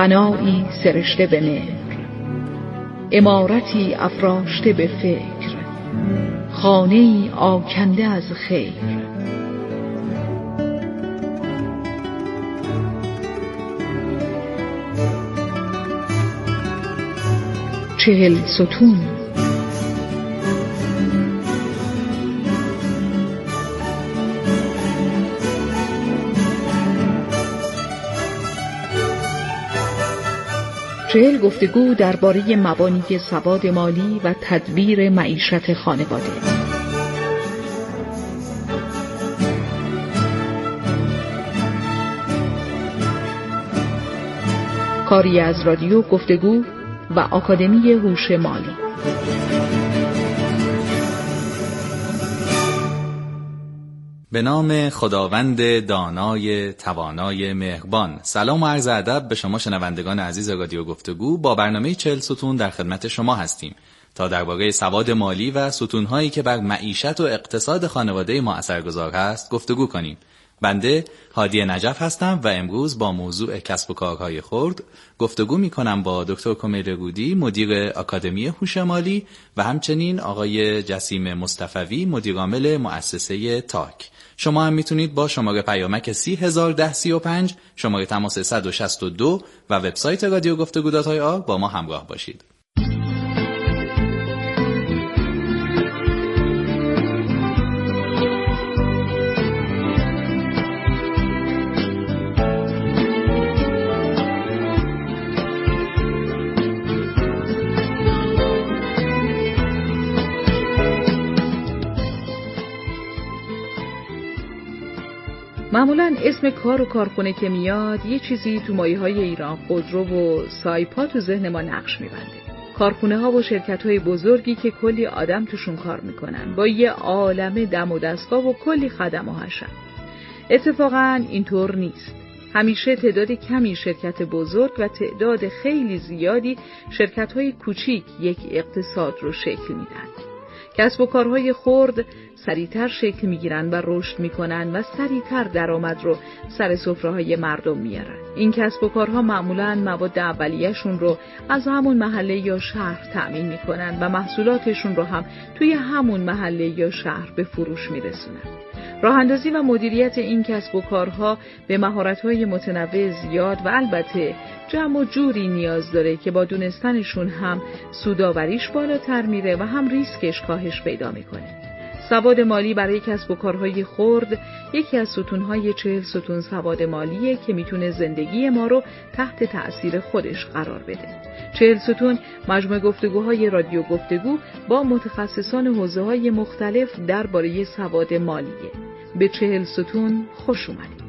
بنایی سرشته به مهر امارتی افراشته به فکر خانه آکنده از خیر. چهل ستون چهل گفتگو درباره مبانی سواد مالی و تدبیر معیشت خانواده. کاری از رادیو گفتگو و آکادمی هوش مالی. به نام خداوند دانای توانای مهربان. سلام و عرض ادب به شما شنوندگان عزیز رادیو گفتگو. با برنامه چل ستون در خدمت شما هستیم. تا درباره سواد مالی و ستونهایی که بر معیشت و اقتصاد خانواده ما اثرگذار هست گفتگو کنیم. بنده هادی نجف هستم و امروز با موضوع کسب و کارهای خرد گفتگو می کنم با دکتر کمیل رودی مدیر اکادمی هوش مالی و همچنین آقای جسیم مصطفوی مدیرعامل مؤسسه تاک. شما هم می‌تونید با شماره پیامک 301035 شماره تماس 162 و وبسایت رادیو گفتگو با ما همراه باشید. معمولا اسم کار و کارخونه که میاد یه چیزی تو مایه های ایران خودرو و سایپا تو ذهن ما نقش میبنده. کارخونه ها و شرکت های بزرگی که کلی آدم توشون کار می‌کنن. با یه عالم دم و دستگاه و کلی خدم و هشم اتفاقا اینطور نیست. همیشه تعداد کمی شرکت بزرگ و تعداد خیلی زیادی شرکت های کوچیک یک اقتصاد رو شکل میدن. کسب و کارهای خرد سریعتر شکل می‌گیرن و رشد می‌کنن و سریعتر درآمد رو سر سفره های مردم میارن این کسب و کارها معمولا مواد اولیهشون رو از همون محله یا شهر تأمین می‌کنن و محصولاتشون رو هم توی همون محله یا شهر به فروش میرسونن. راه اندازی و مدیریت این کسب و کارها به مهارت‌های متنوع زیاد و البته جمع و جوری نیاز داره که با دونستنشون هم سوداوریش بالاتر میره و هم ریسکش کاهش پیدا می‌کنه. سواد مالی برای کسب و کارهای خرد یکی از ستونهای چهل ستون سواد مالیه که می‌تونه زندگی ما رو تحت تأثیر خودش قرار بده. چهل ستون مجموع گفتگوهای رادیو گفتگو با متخصصان حوزه های مختلف درباره سواد مالیه. به چهل ستون خوش اومدید.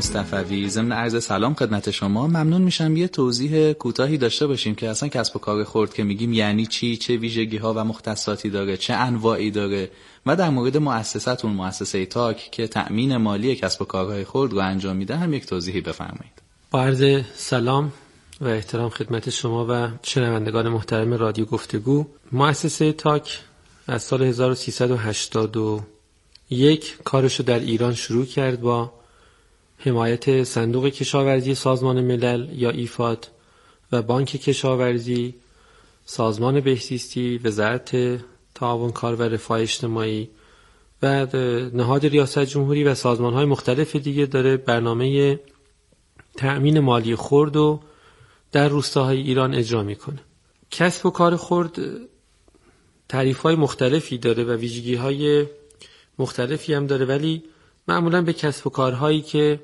مصطفوی ضمن عرض سلام خدمت شما. ممنون میشم یه توضیح کوتاهی داشته باشیم که اصلا کسب و کار خرد که میگیم یعنی چی چه ویژگی ها و مختصاتی داره چه انواعی داره و در مورد مؤسستتون مؤسسه تاک که تأمین مالی کسب و کارهای خرد رو انجام میده هم یک توضیحی بفرمایید. با عرض سلام و احترام خدمت شما و شنوندگان محترم رادیو گفتگو. مؤسسه تاک از سال 1381 کارش رو در ایران شروع کرد با حمایت صندوق کشاورزی سازمان ملل یا ایفاد و بانک کشاورزی سازمان بهزیستی وزارت تعاون کار و رفاه اجتماعی و نهاد ریاست جمهوری و سازمان های مختلف دیگه داره برنامه تأمین مالی خرد و در روستاهای ایران اجرا می‌کنه. کسب و کار خرد تعریف های مختلفی داره و ویژگی های مختلفی هم داره ولی معمولا به کسب و کارهایی که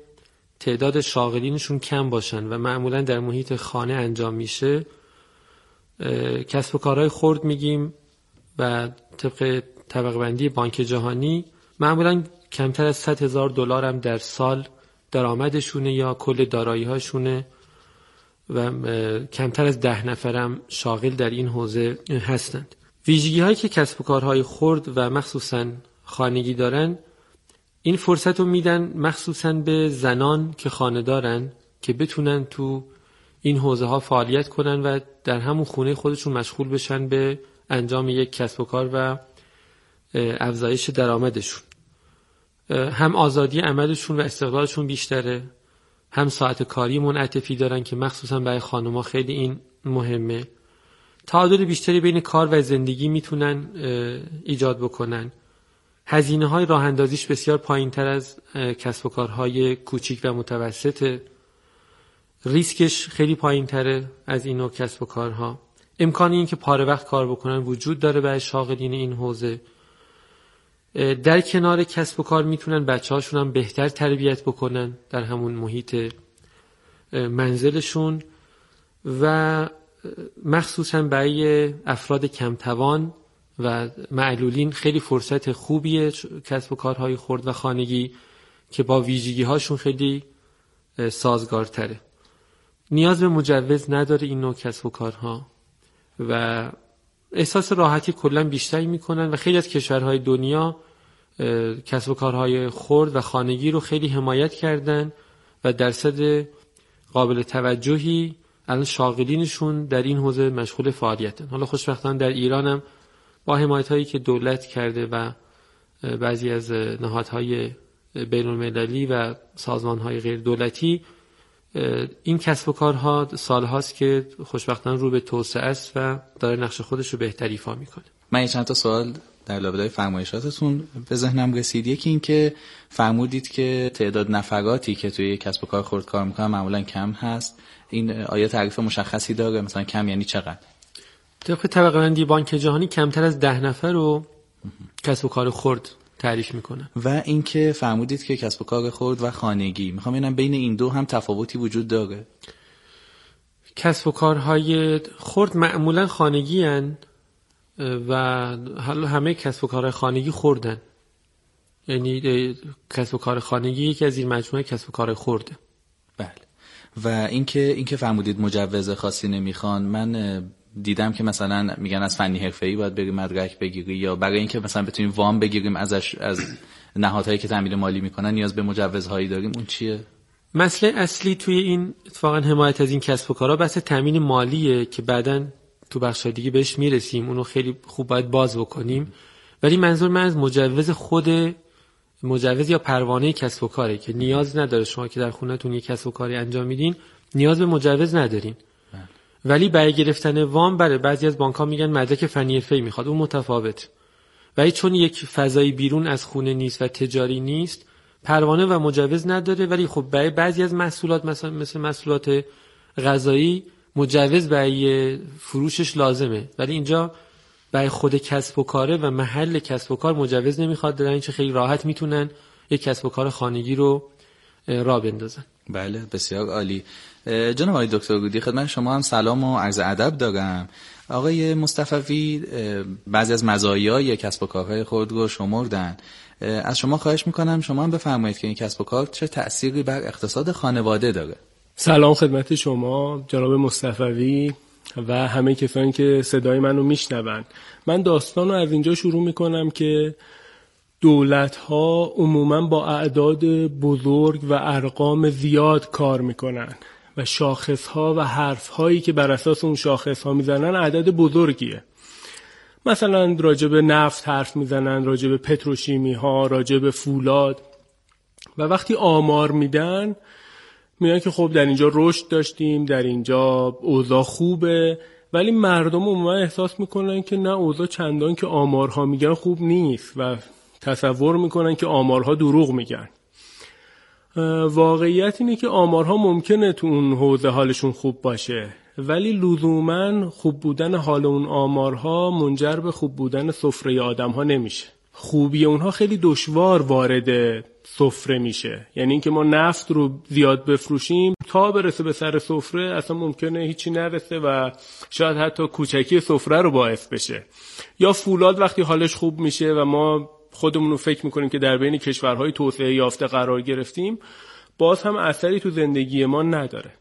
تعداد شاغلینشون کم باشن و معمولا در محیط خانه انجام میشه کسب و کارهای خرد میگیم و طبق طبقه بندی بانک جهانی معمولا کمتر از 100 هزار دلار هم در سال درآمدشونه یا کل دارایی هاشونه و کمتر از ده نفرم شاغل در این حوزه هستند. ویژگی هایی که کسب و کارهای خرد و مخصوصا خانگی دارن این فرصت رو میدن مخصوصا به زنان که خانه دارن که بتونن تو این حوزه ها فعالیت کنن و در همون خونه خودشون مشغول بشن به انجام یک کسب و کار و افزایش درآمدشون. هم آزادی عملشون و استقلالشون بیشتره هم ساعت کاری منعطفی دارن که مخصوصا برای خانوما خیلی این مهمه. تعادل بیشتری بین کار و زندگی می‌تونن ایجاد بکنن. هزینه های راه اندازیش بسیار پایین تر از کسب و کارهای کوچیک و متوسطه ریسکش خیلی پایین تره از این نوع کسب و کارها امکان این که پاره وقت کار بکنن وجود داره برای شاغلین این حوزه. در کنار کسب و کار می‌تونن بچه هاشون هم بهتر تربیت بکنن در همون محیط منزلشون و مخصوصا برای افراد کمتوان و معلولین خیلی فرصت خوبیه کسب و کارهای خورد و خانگی که با ویژگی هاشون خیلی سازگارتره. نیاز به مجوز نداره این نوع کسب و کارها و احساس راحتی کلا بیشتری می‌کنن و خیلی از کشورهای دنیا کسب و کارهای خرد و خانگی رو خیلی حمایت کردن و درصد قابل توجهی الان شاغلینشون در این حوزه مشغول فعالیتن. حالا خوشبختانه در ایران هم با حمایت هایی که دولت کرده و بعضی از نهادهای بین المللی و سازمان های غیر دولتی این کسب و کارها سالهاست که خوشبختانه رو به توسعه است و داره نقش خودش رو بهتر ایفا می‌کنه. من یه چند تا سوال در لابلای فرمایشاتتون به ذهنم رسید. یکی این که فرمودید که تعداد نفراتی که توی کسب و کار خورد کار می‌کنن معمولا کم هست. این آیا تعریف مشخصی داره؟ مثلا کم یعنی چقدر؟ طبق طبقه بندی بانک جهانی کمتر از ده نفر رو کسب و کار خرد تعریف می‌کنه. و اینکه فرمودید که کسب و کار خرد و خانگی. می‌خوام ببینم بین این دو هم تفاوتی وجود داره. کسب و کارهای خرد معمولا خانگی هن و حالا همه کسب و کارهای خانگی خوردن. یعنی کسب و کار خانگی یکی از این مجموعه کسب و کار خورده بله. و اینکه اینکه فرمودید مجوز خاصی نمی‌خوان من دیدم که مثلا میگن از فنی حرفه‌ای باید بری مدرک بگیری یا برای اینکه مثلا بتونیم وام بگیریم ازش از نهادهایی که تامین مالی می‌کنن نیاز به مجوزهایی داریم. اون چیه؟ مسئله اصلی توی این اتفاقا حمایت از این کسب و کارا بحث تامین مالیه که بعدا تو بخش دیگه بهش می‌رسیم. اونو خیلی خوب باید باز بکنیم. ولی منظور من از مجوز خود مجوز یا پروانه کسب و کاره که نیاز نداره شما که در خونهتون یک کسب و کاری انجام میدین نیاز به مجوز ندارین. ولی برای گرفتن وام بله بعضی از بانک ها میگن مدرک فنی فی می‌خواد اون متفاوت. ولی چون یک فضای بیرون از خونه نیست و تجاری نیست پروانه و مجوز نداره ولی خب برای بعضی از محصولات مثلا مثل محصولات غذایی مجوز برای فروشش لازمه. ولی اینجا برای خود کسب و کاره و محل کسب و کار مجوز نمی‌خواد در اینچه خیلی راحت می‌تونن یک کسب و کار خانگی رو را بندازن. بله بسیار عالی. جناب آقای دکتر گودی خدمت شما هم سلام و عرض ادب دارم. آقای مصطفی بعضی از مزایای کسب و کارهای خود رو شمردن. از شما خواهش می‌کنم شما هم بفرمایید که این کسب و کار چه تأثیری بر اقتصاد خانواده داره. سلام خدمت شما جناب مصطفی و همه کسانی که صدای منو میشنون. من داستان رو از اینجا شروع می‌کنم که دولت ها عموما با اعداد بزرگ و ارقام زیاد کار می‌کنن. و شاخص ها و حرف هایی که بر اساس اون شاخص ها می‌زنن عدد بزرگیه. مثلا راجب نفت حرف می‌زنن راجب پتروشیمی ها راجب فولاد. و وقتی آمار میدن میگن که خب در اینجا رشد داشتیم در اینجا اوضاع خوبه. ولی مردم عموما احساس می‌کنن که نه اوضاع چندان که آمارها میگن خوب نیست و تصور می‌کنن که آمارها دروغ میگن. واقعیت اینه که آمارها ممکنه تو اون حوزه حالشون خوب باشه ولی لزوما خوب بودن حال اون آمارها منجر به خوب بودن سفره آدم ها نمیشه. خوبی اونها خیلی دشوار وارد سفره میشه. یعنی اینکه ما نفت رو زیاد بفروشیم تا برسه به سر سفره اصلا ممکنه هیچی نرسه و شاید حتی کوچکی سفره رو باعث بشه. یا فولاد وقتی حالش خوب میشه و ما خودمون رو فکر می‌کنیم که در بین کشورهای توسعه یافته قرار گرفتیم باز هم اثری تو زندگی ما نداره.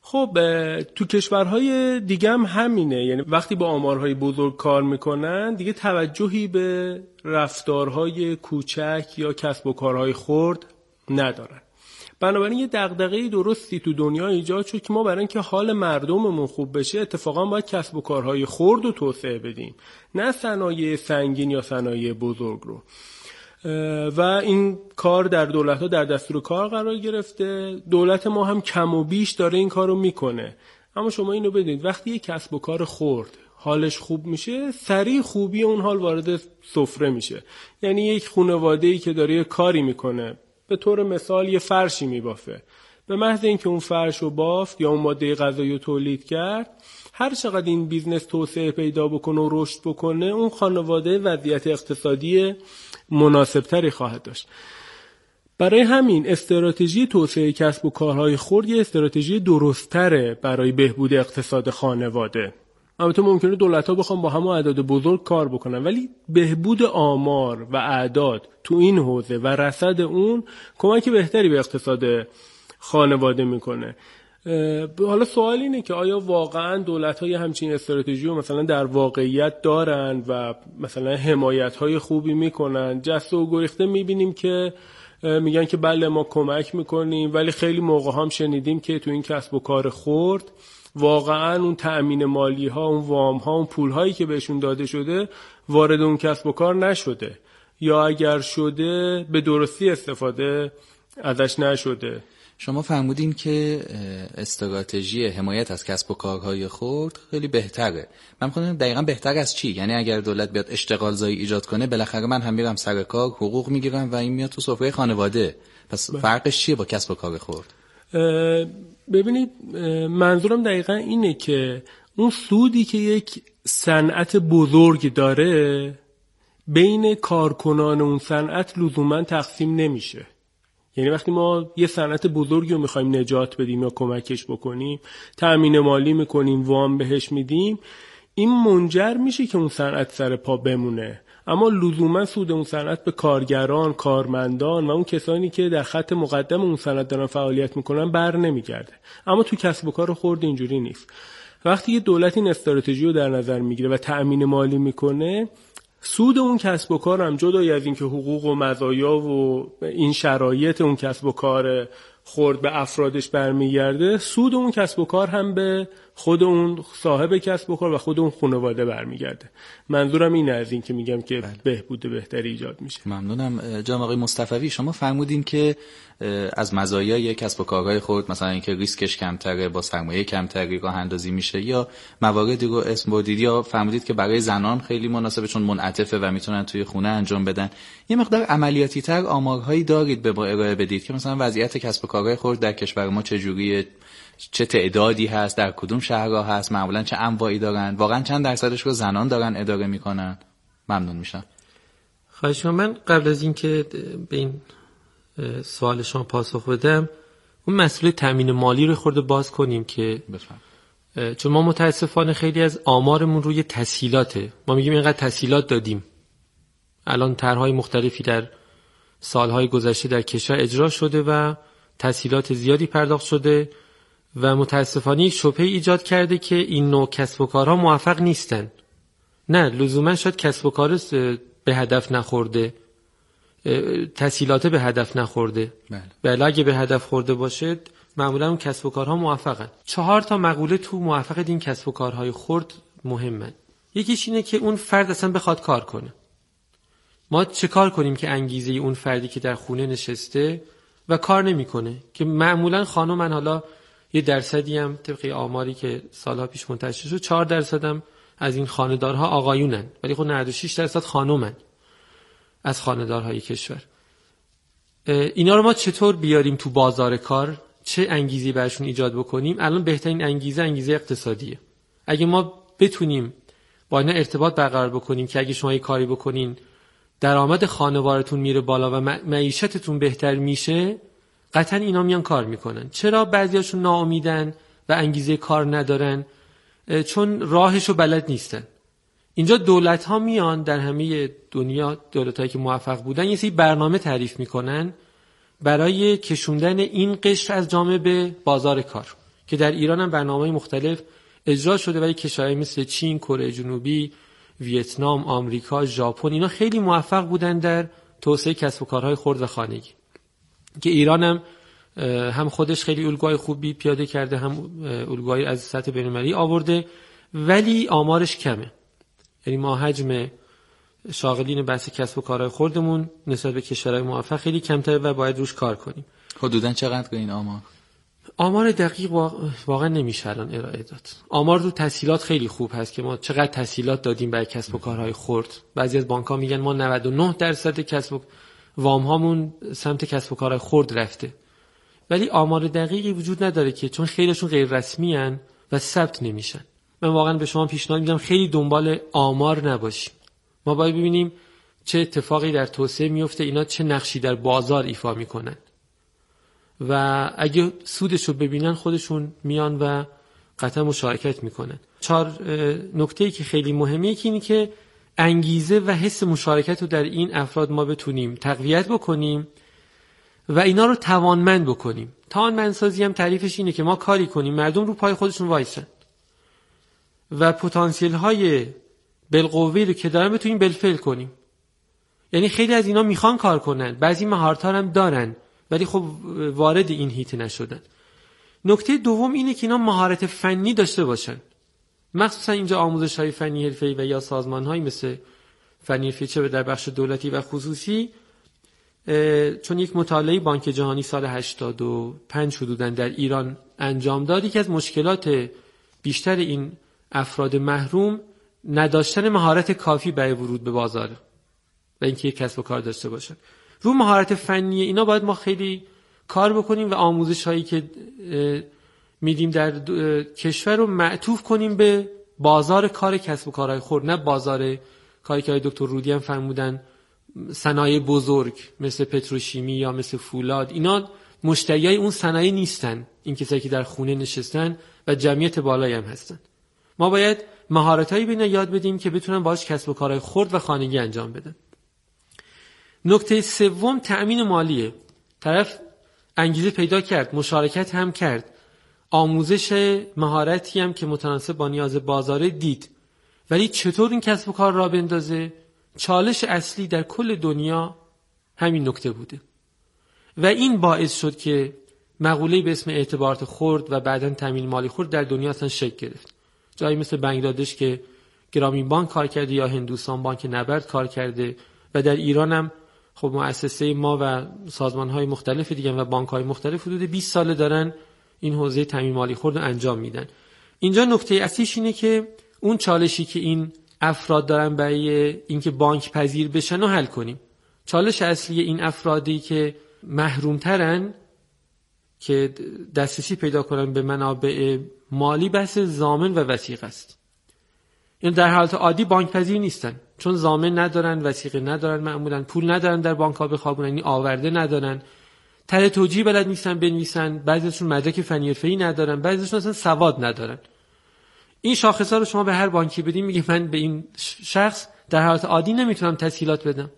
خب تو کشورهای دیگه هم همینه. یعنی وقتی با آمارهای بزرگ کار می‌کنن دیگه توجهی به رفتارهای کوچک یا کسب و کارهای خرد ندارن. بنابراین یه دغدغه درستی تو دنیا ایجاد شد که ما برای اینکه حال مردممون خوب بشه اتفاقا باید کسب و کارهای خرد و توسعه بدیم. نه صنایع سنگین یا صنایع بزرگ رو. و این کار در دولت ها در دستور کار قرار گرفته. دولت ما هم کم و بیش داره این کار رو می‌کنه. اما شما اینو بدونید وقتی یک کسب و کار خورد حالش خوب میشه سریع خوبی اون حال وارد سفره میشه. یعنی یک خانواده ای که داره یه کاری می‌کنه. به طور مثال یه فرشی میبافه. به محض اینکه اون فرش رو بافت یا اون ماده غذایی رو تولید کرد هر چقدر این بیزنس توسعه پیدا بکنه و رشد بکنه اون خانواده وضعیت اقتصادی مناسبتری خواهد داشت. برای همین استراتژی توسعه کسب و کارهای خرد یه استراتژی درستتره برای بهبود اقتصاد خانواده. البته ممکنه دولت ها بخوام با همه اعداد بزرگ کار بکنن ولی بهبود آمار و اعداد تو این حوزه و رصد اون کمک بهتری به اقتصاد خانواده می‌کنه. حالا سوال اینه که آیا واقعا دولت های همچین استراتژی رو مثلا در واقعیت دارن و مثلا حمایت های خوبی می‌کنن؟ جست و گریخته می‌بینیم که میگن که بله ما کمک می‌کنیم ولی خیلی موقع هم شنیدیم که تو این کسب و کار خورد واقعا اون تأمین مالی ها اون وام ها اون پول هایی که بهشون داده شده وارد اون کسب و کار نشده. یا اگر شده به درستی استفاده ازش نشده. شما فرمودین که استراتژی حمایت از کسب و کارهای خرد خیلی بهتره. من می‌خوام دقیقا بهتر از چی؟ یعنی اگر دولت بیاد اشتغال زایی ایجاد کنه بالاخره من هم میرم سر کار حقوق می‌گیرم و این میاد تو سفره خانواده. پس بله. فرقش چیه با کسب و کار خرد؟ ببینید منظورم دقیقا اینه که اون سودی که یک صنعت بزرگ داره بین کارکنان اون صنعت لزوما تقسیم نمیشه. یعنی وقتی ما یه صنعت بزرگی رو می‌خوایم نجات بدیم یا کمکش بکنیم تأمین مالی می‌کنیم وام بهش میدیم این منجر میشه که اون صنعت سر پا بمونه. اما لزوما سود اون صنعت به کارگران، کارمندان و اون کسانی که در خط مقدم اون صنعت دارن فعالیت می‌کنن بر نمیگرده. اما تو کسب و کار خورد اینجوری نیست. وقتی یه دولت این استراتژی رو در نظر می‌گیره و تأمین مالی می‌کنه سود اون کسب و کار هم جدای از اینکه حقوق و مزایا و این شرایط اون کسب و کار خورد به افرادش برمیگرده سود اون کسب و کار هم به خود اون صاحب کسب و کار و خود اون خانواده برمیگرده. منظورم اینه از این که میگم که بله. بهبود بهتری ایجاد میشه. ممنونم. جناب آقای مصطفی شما فرمودین که از مزایای کسب و کارهای خود مثلا اینکه ریسکش کمتره با سرمایه کمتری راه اندازی میشه یا مواردی رو اسم بردید یا فرمودید که برای زنان خیلی مناسبه چون منعطفه و می‌تونن توی خونه انجام بدن. یه مقدار عملیاتی تر آمارهایی دارید به ما ارائه بدید که مثلا وضعیت کسب و کارهای خود در کشور ما چجوریه؟ چه تعدادی هست در کدوم شهرها هست معمولا چه انواعی دارن. واقعا چند درصدش رو زنان دارن اداره می‌کنن. ممنون میشم. خواهش من قبل از اینکه به این سوال شما پاسخ بدم اون مسئله تامین مالی رو خورده باز کنیم که بفهم. چون ما متاسفانه خیلی از آمارمون روی تسهیلاته. ما میگیم اینقدر تسهیلات دادیم. الان طرحهای مختلفی در سالهای گذشته در کشور اجرا شده و تسهیلات زیادی پرداخت شده. و متاسفانه یک شبهه ایجاد کرده که این نوع کسب و کارها موفق نیستن. نه لزوما شاید کسب و کار به هدف نخورده. تسهیلات به هدف نخورده. بله. بله اگه به هدف خورده باشه معمولا اون کسب و کارها موفقن. چهار تا مقوله تو موفق این کسب و کارهای خورد مهمن. یکیش اینه که اون فرد اصلا بخواد کار کنه. ما چه کار کنیم که انگیزه اون فردی که در خونه نشسته و کار نمی‌کنه؟ که معمولا خانم حالا یه درصدی هم طبق آماری که سالها پیش منتشر شد 4 درصد هم از این خانه‌دارها آقایونن. ولی خب 96 درصد خانومن از خانه‌دارهای کشور. اینا رو ما چطور بیاریم تو بازار کار؟ چه انگیزی برشون ایجاد بکنیم؟ الان بهترین انگیزه انگیزه اقتصادیه. اگه ما بتونیم با اینا ارتباط برقرار بکنیم که اگه شما یه کاری بکنین درآمد خانوارتون میره بالا و معیشتتون بهتر میشه قطعا اینا میان کار می‌کنن. چرا بعضیاشون ناامیدن و انگیزه کار ندارن؟ چون راهشو بلد نیستن. اینجا دولت ها میان در همه دنیا دولت هایی که موفق بودن یه سری برنامه تعریف می‌کنن برای کشوندن این قشر از جامعه به بازار کار که در ایران هم برنامه مختلف اجرا شده ولی کشورهای مثل چین، کره جنوبی، ویتنام، آمریکا، ژاپن اینا خیلی موفق بودن در توسعه کسب و کارهای خرد و خانگی. که ایران هم هم خودش خیلی الگوهای خوبی پیاده کرده هم الگوهای از سطح بین‌المللی آورده ولی آمارش کمه. یعنی ما حجم شاغلین بحث کسب و کارهای خوردمون نسبت به کشورهای موفق خیلی کمتر و باید روش کار کنیم. حدودا چقدر این آمار؟ آمار دقیق واقعا نمیشه الان ارائه داد. آمار رو تسهیلات خیلی خوب هست که ما چقدر تسهیلات دادیم برای کسب و کارهای خرد. بعضی از بانک ها میگن ما 99 درصد کسب و وام هامون سمت کسب و کارهای خرد رفته. ولی آمار دقیقی وجود نداره که چون خیلیشون غیر رسمی هن و ثبت نمیشن. من واقعا به شما پیشنهاد میدم خیلی دنبال آمار نباشیم ما باید ببینیم چه اتفاقی در توسعه میفته اینا چه نقشی در بازار ایفا می‌کنن. و اگه سودش رو ببینن خودشون میان و قطعا مشارکت می‌کنن. چهار نکته ای که خیلی مهمه که اینی که انگیزه و حس مشارکت رو در این افراد ما بتونیم تقویت بکنیم و اینا رو توانمند بکنیم. توانمندسازی هم تعریفش اینه که ما کاری کنیم. مردم رو پای خودشون وایسن. و پتانسیل های بالقوه رو که دارن بتونیم بالفعل کنیم. یعنی خیلی از اینا می‌خوان کار کنن. بعضی مهارت هم دارن. ولی خب وارد این هیت نشدن. نکته دوم اینه که اینا مهارت فنی داشته باشن. مخصوصا اینجا آموزش های فنی حرفه‌ای و یا سازمان های مثل فنی فیچه در بخش دولتی و خصوصی چون یک مطالعه بانک جهانی سال 85 حدودا در ایران انجام داد که از مشکلات بیشتر این افراد محروم نداشتن مهارت کافی برای ورود به بازار و اینکه یک کسب و کار داشته باشن. رو مهارت فنی اینا باید ما خیلی کار بکنیم و آموزش هایی که میدیم در کشور رو معطوف کنیم به بازار کار کسب و کارهای خورد نه بازار کاری که دکتر رودی هم فرمودن صنایع بزرگ مثل پتروشیمی یا مثل فولاد. اینا مشتریای اون صنایع نیستن این کسایی که در خونه نشستن و جمعیت بالایی هم هستن. ما باید مهارتایی بین یاد بدیم که بتونن باش کسب و کارهای خرد و خانگی انجام بدن. نکته سوم تأمین مالیه. طرف انگیزه پیدا کرد مشارکت هم کرد. آموزش مهارتی هم که متناسب با نیاز بازاره دید. ولی چطور این کسب و کار را بندازه؟ چالش اصلی در کل دنیا همین نکته بوده. و این باعث شد که مقوله به اسم اعتبارات خورد و بعدا تامین مالی خورد در دنیا اصلا شکل گرفت. جایی مثل بنگلادش که گرامین بانک کار کرده یا هندوستان بانک نبرد کار کرده و در ایران هم خب مؤسسه ما و سازمان های مختلف دیگه و بانک های مختلف حدود 20 ساله دارن این حوزه تامین مالی خورد انجام میدن. اینجا نکته اصلیش اینه که اون چالشی که این افراد دارن برای اینکه بانک پذیر بشن و حل کنیم. چالش اصلی این افرادی که محرومترن که دسترسی پیدا کنن به منابع مالی بحث زامن و وسیق است. این یعنی در حالت عادی بانک پذیر نیستن. چون زامن ندارن وسیقه ندارن معمولا پول ندارن در بانک ها بخوابونن یعنی آورده ندارن. تر توجیه بلد نیستن بنویسن. بعضیشون مدرک فنی حرفه‌ای ندارن. بعضیشون اصلا سواد ندارن. این شاخص رو شما به هر بانکی بدین میگه من به این شخص در حالت عادی نمی‌تونم تسهیلات بدم.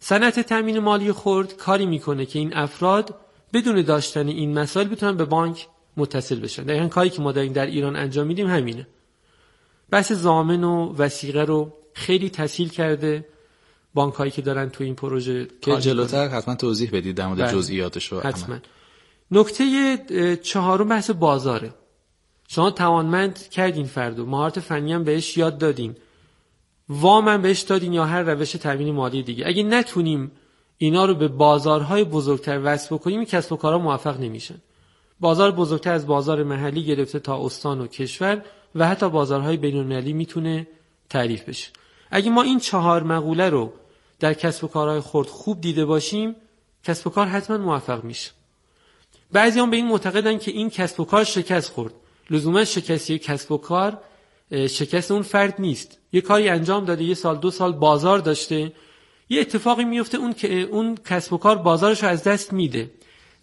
صنعت تامین مالی خرد کاری می‌کنه که این افراد بدون داشتن این مسائل بتونن به بانک متصل بشن. دقیقا کاری که ما در, در ایران انجام میدیم همینه. بحث زامن و وسیقه رو خیلی تسهیل کرده. بانک هایی که دارن تو این پروژه که جلوتر حتما توضیح بدید در مورد بله. جزئیاتش رو. حتما. نکته چهارم بحث بازاره. شما توانمند کردین فردو مهارت فنی هم بهش یاد دادین. وام هم بهش دادین یا هر روش تامین مالی دیگه. اگه نتونیم اینا رو به بازارهای بزرگتر وصل بکنیم کسب و کارا موفق نمیشن. بازار بزرگتر از بازار محلی گرفته تا استان و کشور و حتی بازارهای بین‌المللی می‌تونه تعریف بشه. اگه ما این چهار مقوله رو در کسب و کارهای خرد خوب دیده باشیم کسب و کار حتما موفق میشه. بعضی هم به این معتقدن که این کسب و کار شکست خورد. لزوما شکستی کسب و کار شکست اون فرد نیست. یه کاری انجام داده یه سال دو سال بازار داشته یه اتفاقی میفته اون که اون کسب و کار بازارش رو از دست میده.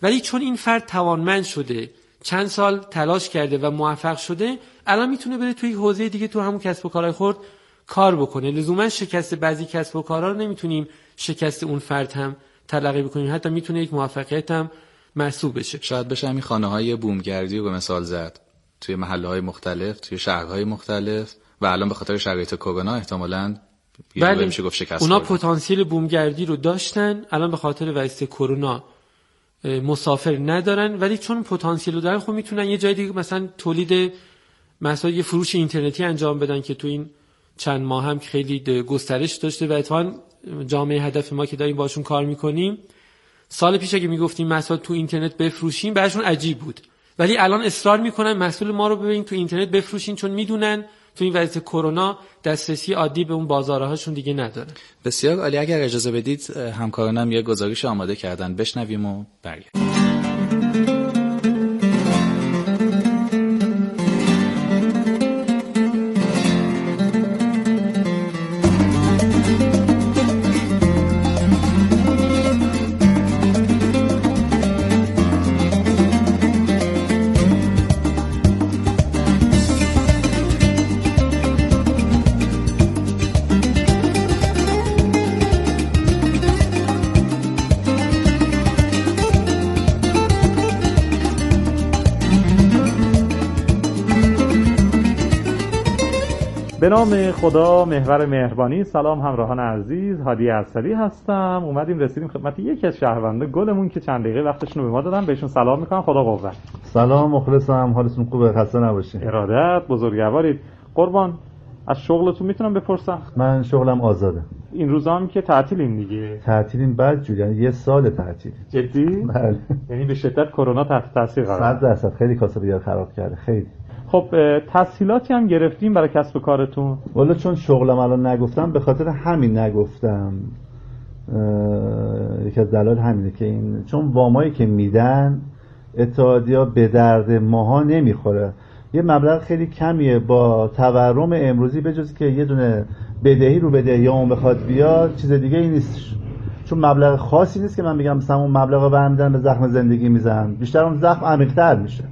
ولی چون این فرد توانمند شده چند سال تلاش کرده و موفق شده الان می‌تونه بره توی حوزه دیگه تو همون کسب و کارهای خورد کار بکنه. لزوما شکست بعضی کسب و کارها رو نمی‌تونیم شکست اون فرد هم تلقی بکنیم. حتی می‌تونه یک موفقیت هم محسوب بشه. شاید بشه همین خانه های بومگردی رو به مثال زد. توی محله های مختلف توی شهرهای مختلف و الان به خاطر شرایط کرونا احتمالاً بله. میشه گفت شکست اونا پتانسیل بومگردی رو داشتن. الان به خاطر وضعیت کرونا مسافر ندارن. ولی چون پتانسیل رو دارن خب می‌تونن یه جای دیگه مثلا تولید مسائل فروش اینترنتی انجام بدن که تو این چند ماه هم خیلی گسترش داشته و اتفاقا جامعه هدف ما که داریم باشون کار می‌کنیم. سال پیش اگه می‌گفتیم مسائل تو اینترنت بفروشیم براشون عجیب بود. ولی الان اصرار می‌کنن محصول ما رو ببینید تو اینترنت بفروشین چون می‌دونن تو این وضعیت کرونا دسترسی عادی به اون بازارهاشون دیگه نداره. بسیار عالی. اگر اجازه بدید همکارانم یه گزارش آماده کردن. بشنویم و برگردیم. به نام خدا محور مهربانی سلام همراهان عزیز. هادی ارسلی هستم. اومدیم رسیدیم خدمت یکی از شهرونده گلمون که چند دقیقه وقتشون رو به ما دادن بهشون سلام می‌کنم. خدا قوت. سلام مخلصم. حالتون خوبه؟ خسته نباشید ارادت بزرگوارید. قربان از شغلتون می‌تونم بپرسم؟ من شغلم آزاده. این روزا هم که تعطیلیم دیگه. تعطیلیم بعد جوری یعنی یه سال تعطیل. جدی؟ بله. یعنی به شدت کرونا تحت تاثیر قرار 100 درصد. خیلی کاسبیار خراب کرده. خیلی. خب تسهیلاتی هم گرفتیم برای کسب کارتون؟ والا چون شغلم الان نگفتم به خاطر همین نگفتم. یکی از دلایل همینه که این چون وامایی که میدن اتحادیا به درد ماها نمی‌خوره. یه مبلغ خیلی کمیه با تورم امروزی بجز که یه دونه بدهی رو بدهی اون بخواد بیاد چیز دیگه ای نیست چون مبلغ خاصی نیست که من بگم مثلا اون مبلغ برمیدن به زخم زندگی میزن بیشتر اون زخم عمیق‌تر میشه.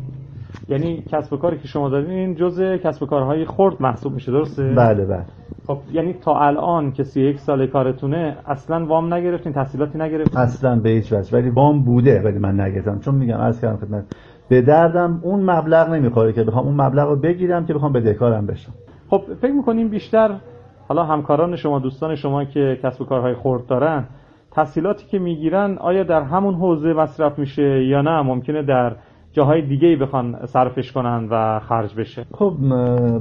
یعنی کسب و کاری که شما دارین جزء کسب و کارهای خرد محسوب میشه درسته؟ بله بله. خب یعنی تا الان که 31 سال کارتونه اصلا وام نگرفتین تحصیلاتی نگرفتین؟ اصلا به هیچ وجه. ولی وام بوده ولی من نگرفتم. چون میگم عرض کردم خدمت به دردم اون مبلغ نمی‌خوره که بخوام اون مبلغ رو بگیرم که بخوام بدهکارم بشم. خب فکر می‌کنیم بیشتر حالا همکاران شما دوستان شما که کسب و کارهای خرد دارن تحصیلاتی که می‌گیرن آیا در همون حوزه مصرف میشه یا نه؟ ممکنه در جاهای دیگه ای بخوان صرفش کنن و خرج بشه؟ خب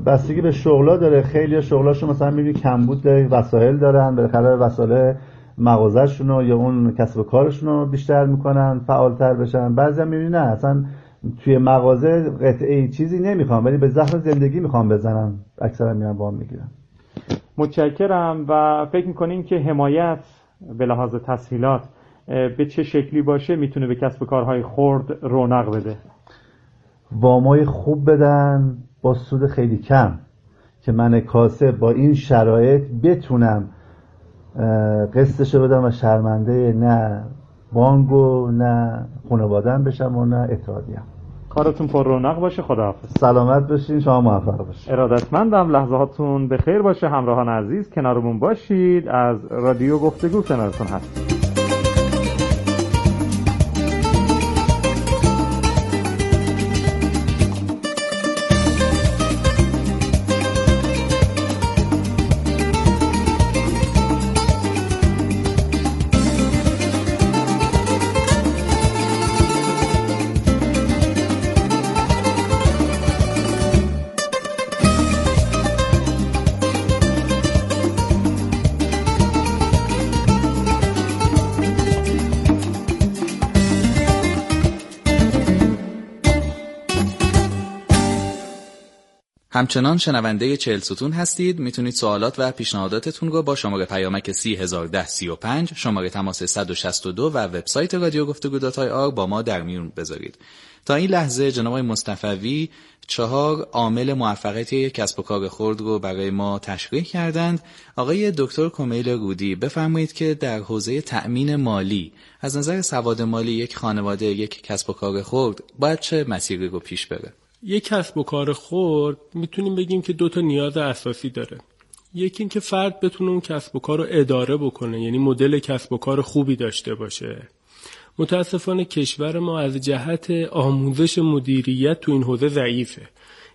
بستگی به شغلا داره. خیلی شغلاشون مثلا می‌بینی کمبود وسایل دارن بالاخره وسایل مغازهشون یا اون کسب و کارشون رو بیشتر می‌کنن فعالتر بشن. بعضی هم می‌بینی نه اصلا توی مغازه قطعه چیزی نمی‌خوام ولی به زخم زندگی می‌خوام بزنن. اکثرا میرن وام می‌گیرن. متشکرم و فکر می‌کنین که حمایت به لحاظ تسهیلات به چه شکلی باشه می‌تونه به کسب کارهای خرد رونق بده. وامای خوب بدن با سود خیلی کم. که من کاسب با این شرایط بتونم قسطشو بدم و شرمنده نه بانگو نه خانوادم بشم و نه اتحادیم کارتون پر رونق باشه خداحافظ. سلامت باشین شما موفق باشین. ارادتمندم لحظه هاتون به خیر باشه همراهان عزیز کنارمون باشید. از رادیو گفتگو کنارتون هستیم. همچنان شنونده چهل ستون هستید. می‌تونید سوالات و پیشنهاداتتون رو با شماره پیامک 301035 شماره تماس 162 و وبسایت رادیو گفتگو آر با ما در میون بذارید. تا این لحظه جناب مصطفوی چهار عامل موفقیت کسب و کار خرد رو برای ما تشریح کردند. آقای دکتر کمیل رودی بفرمایید که در حوزه تأمین مالی از نظر سواد مالی یک خانواده یک کسب و کار خرد باید چه مسیری رو پیش بره؟ یک کسب و کار خورد می‌تونیم بگیم که دو تا نیاز اساسی داره. یکی اینکه فرد بتونه اون کسب و کار رو اداره بکنه یعنی مدل کسب و کار خوبی داشته باشه. متاسفانه کشور ما از جهت آموزش مدیریت تو این حوزه ضعیفه.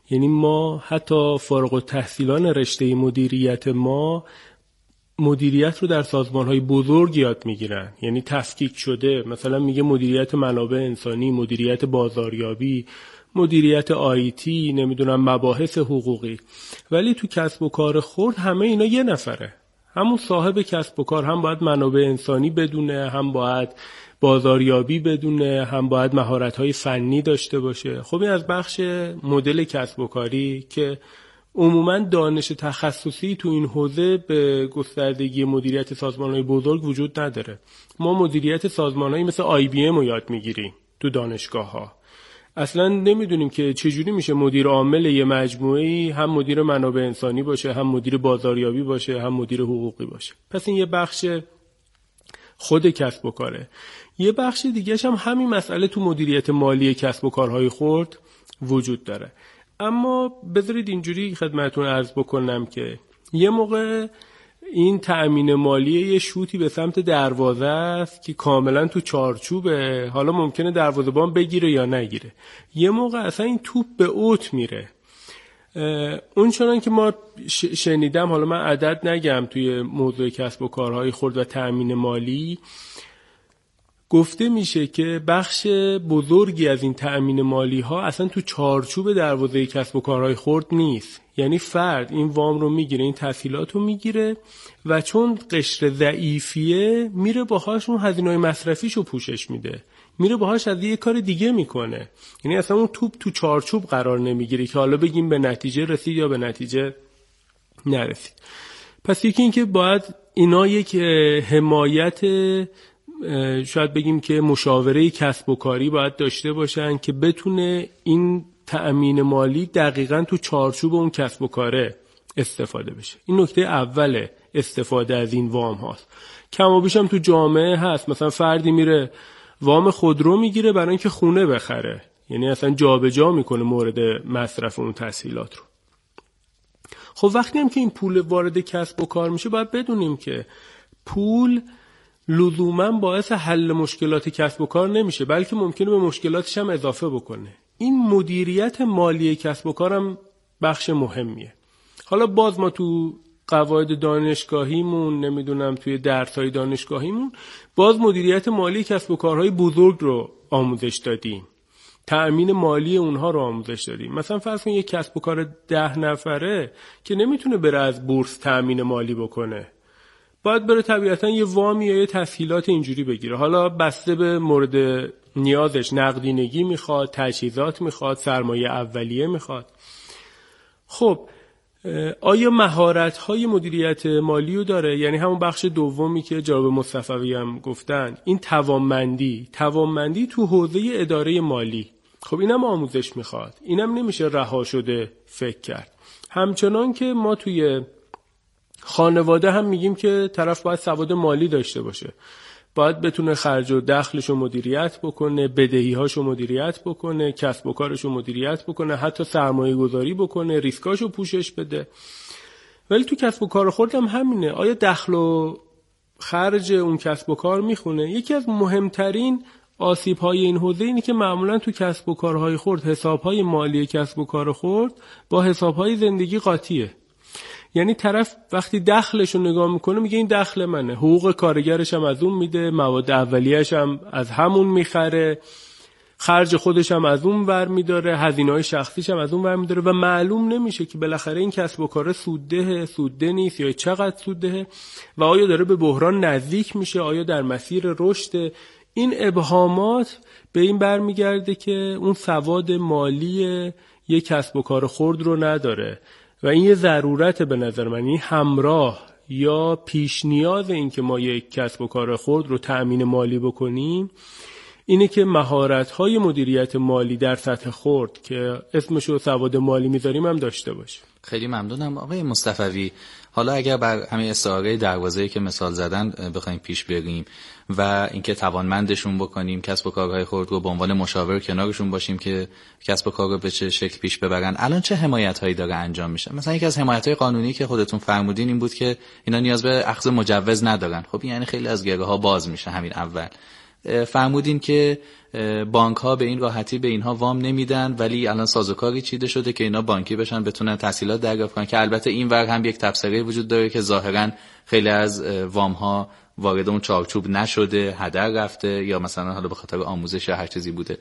یعنی ما حتی فارغ و تحصیلان رشته مدیریت ما مدیریت رو در سازمان های بزرگ یاد می‌گیرن. یعنی تفکیک شده مثلا میگه مدیریت منابع انسانی مدیریت بازاریابی مدیریت آیتی نمی‌دونم مباحث حقوقی. ولی تو کسب و کار خورد همه اینا یه نفره. همون صاحب کسب و کار هم باید منابع انسانی بدونه هم باید بازاریابی بدونه هم باید مهارت های فنی داشته باشه. خب این از بخش مدل کسب و کاری که عموما دانش تخصصی تو این حوزه به گستردگی مدیریت سازمان های بزرگ وجود نداره. ما مدیریت سازمان مثل آی بی ام رو یاد می‌گیریم تو دانشگاه ها اصلا نمی‌دونیم که چجوری میشه مدیر عامل یه مجموعه هم مدیر منابع انسانی باشه هم مدیر بازاریابی باشه هم مدیر حقوقی باشه. پس این یه بخش خود کسب و کاره. یه بخش دیگه هم همین مسئله تو مدیریت مالی کسب و کارهای خورد وجود داره. اما بذارید اینجوری خدمتون عرض بکنم که یه موقع این تأمین مالی یه شوتی به سمت دروازه است که کاملا تو چارچوبه. حالا ممکنه دروازه بگیره یا نگیره. یه موقع اصلا این توپ به اوت میره. اون چنان که ما شنیدم حالا من عدد نگم توی موضوع کسب و کارهای خورد و تأمین مالی گفته میشه که بخش بزرگی از این تأمین مالی ها اصلا تو چارچوب دروازه کسب و کارهای خورد نیست. یعنی فرد این وام رو می‌گیره این تسهیلات رو می‌گیره و چون قشر ضعیفیه میره باهاش اون هزینه مصرفیش رو پوشش میده. میره باهاش از یه کار دیگه می‌کنه. یعنی اصلا اون توپ تو چارچوب قرار نمی‌گیره که حالا بگیم به نتیجه رسید یا به نتیجه نرسید. پس یکی اینکه باید اینا یک حمایت شاید بگیم که مشاوره کسب و کاری باید داشته باشن که بتونه این تأمین مالی دقیقا تو چارچوب اون کسب و کاره استفاده بشه. این نکته اول استفاده از این وام هاست. کم و بیشم تو جامعه هست. مثلا فردی میره وام خودرو می‌گیره برای اینکه خونه بخره. یعنی اصلا جابجا جا می‌کنه مورد مصرف اون تسهیلات رو. خب وقتی هم که این پول وارد کسب و کار میشه باید بدونیم که پول لزوما باعث حل مشکلات کسب و کار نمیشه بلکه ممکنه به مشکلاتش هم اضافه بکنه. این مدیریت مالی کسب و کارم بخش مهمیه. حالا باز ما تو قواعد دانشگاهیمون نمی‌دونم توی درس های دانشگاهیمون باز مدیریت مالی کسب و کارهای بزرگ رو آموزش دادیم. تأمین مالی اونها رو آموزش دادیم. مثلا فرض کن یک کسب و کار ده نفره که نمی‌تونه بره از بورس تأمین مالی بکنه. باید بره طبیعتا یه وامی یا یه تسهیلات اینجوری بگیره. حالا بسته به مورد نیازش نقدینگی می‌خواد تجهیزات می‌خواد سرمایه اولیه می‌خواد. خب آیا مهارت های مدیریت مالی رو داره؟ یعنی همون بخش دومی که جواب مصطفی هم گفتن. این توانمندی. توانمندی تو حوزه اداره مالی. خب اینم آموزش می‌خواد. اینم نمیشه رها شده فکر کرد. همچنان که ما توی خانواده هم میگیم که طرف باید سواد مالی داشته باشه. باید بتونه خرج و دخلش رو مدیریت بکنه بدهی هاشو مدیریت بکنه کسب و کارش رو مدیریت بکنه حتی سرمایه گذاری بکنه ریسکاش رو پوشش بده. ولی تو کسب و کار خود هم همینه. آیا دخل و خرج اون کسب و کار می‌خونه؟ یکی از مهمترین آسیب های این حوزه اینه که معمولا تو کسب و کارهای خورد حساب های مالی کسب و کار خورد با حساب های زندگی قاطیه. یعنی طرف وقتی دخلش رو نگاه می‌کنه میگه این دخل منه. حقوق کارگرش هم از اون میده مواد اولیهش هم از همون می‌خره خرج خودش هم از اون ور میداره هزینه های شخصیش هم از اون ور میداره و معلوم نمیشه که بالاخره این کسب و کار سودده سودده نیست یا چقدر سودده و آیا داره به بحران نزدیک میشه آیا در مسیر رشد. این ابهامات به این برمیگرده که اون سواد مالی یک کسب و کار خرد رو نداره. و این یه ضرورت به نظر من این همراه یا پیش نیاز این که ما یک کسب و کار خود رو تأمین مالی بکنیم اینه که مهارت های مدیریت مالی در سطح خورد که اسمش رو سواد مالی می‌ذاریم هم داشته باشه خیلی ممنونم. آقای مصطفی حالا اگر بر همین استعاره دروازه که مثال زدن بخوایم پیش بریم و اینکه توانمندشون بکنیم کسب و کارهای خود رو به عنوان مشاور کنارشون باشیم که کسب و کار رو به چه شکل پیش ببرن الان چه حمایت هایی داره انجام میشه؟ مثلا یکی از حمایت های قانونی که خودتون فرمودین این بود که اینا نیاز به اخذ مجوز ندارن. خب یعنی خیلی از گره ها باز میشه همین اول. فرمودین که بانک ها به این راحتی به اینها وام نمیدن ولی الان سازوکاری چیده شده که اینا بانکی بشن بتونن تحصیلات دریافت کنن که البته این ور هم یک تبصره وجود داره که ظاهرا خیلی از وام ها وارد اون چارچوب نشده هدر رفته یا مثلا حالا به خاطر آموزش یا هر چیزی بوده.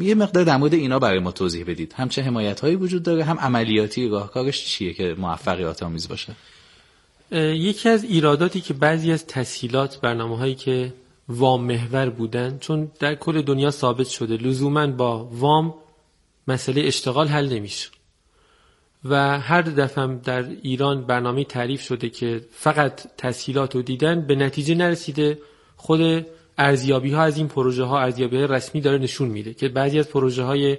یه مقدار در مورد اینا برای ما توضیح بدید. هم چه حمایت هایی وجود داره هم عملیاتی راهکارش چیه که موفقیت آمیز باشه؟ یکی از ایراداتی که بعضی از تسهیلات برنامه هایی که وام محور بودن چون در کل دنیا ثابت شده. لزوما با وام مسئله اشتغال حل نمیشه. و هر دفعه در ایران برنامه تعریف شده که فقط تسهیلات رو دیدن به نتیجه نرسیده. خود ارزیابی ها از این پروژه ها ارزیابی رسمی داره نشون میده که بعضی از پروژه های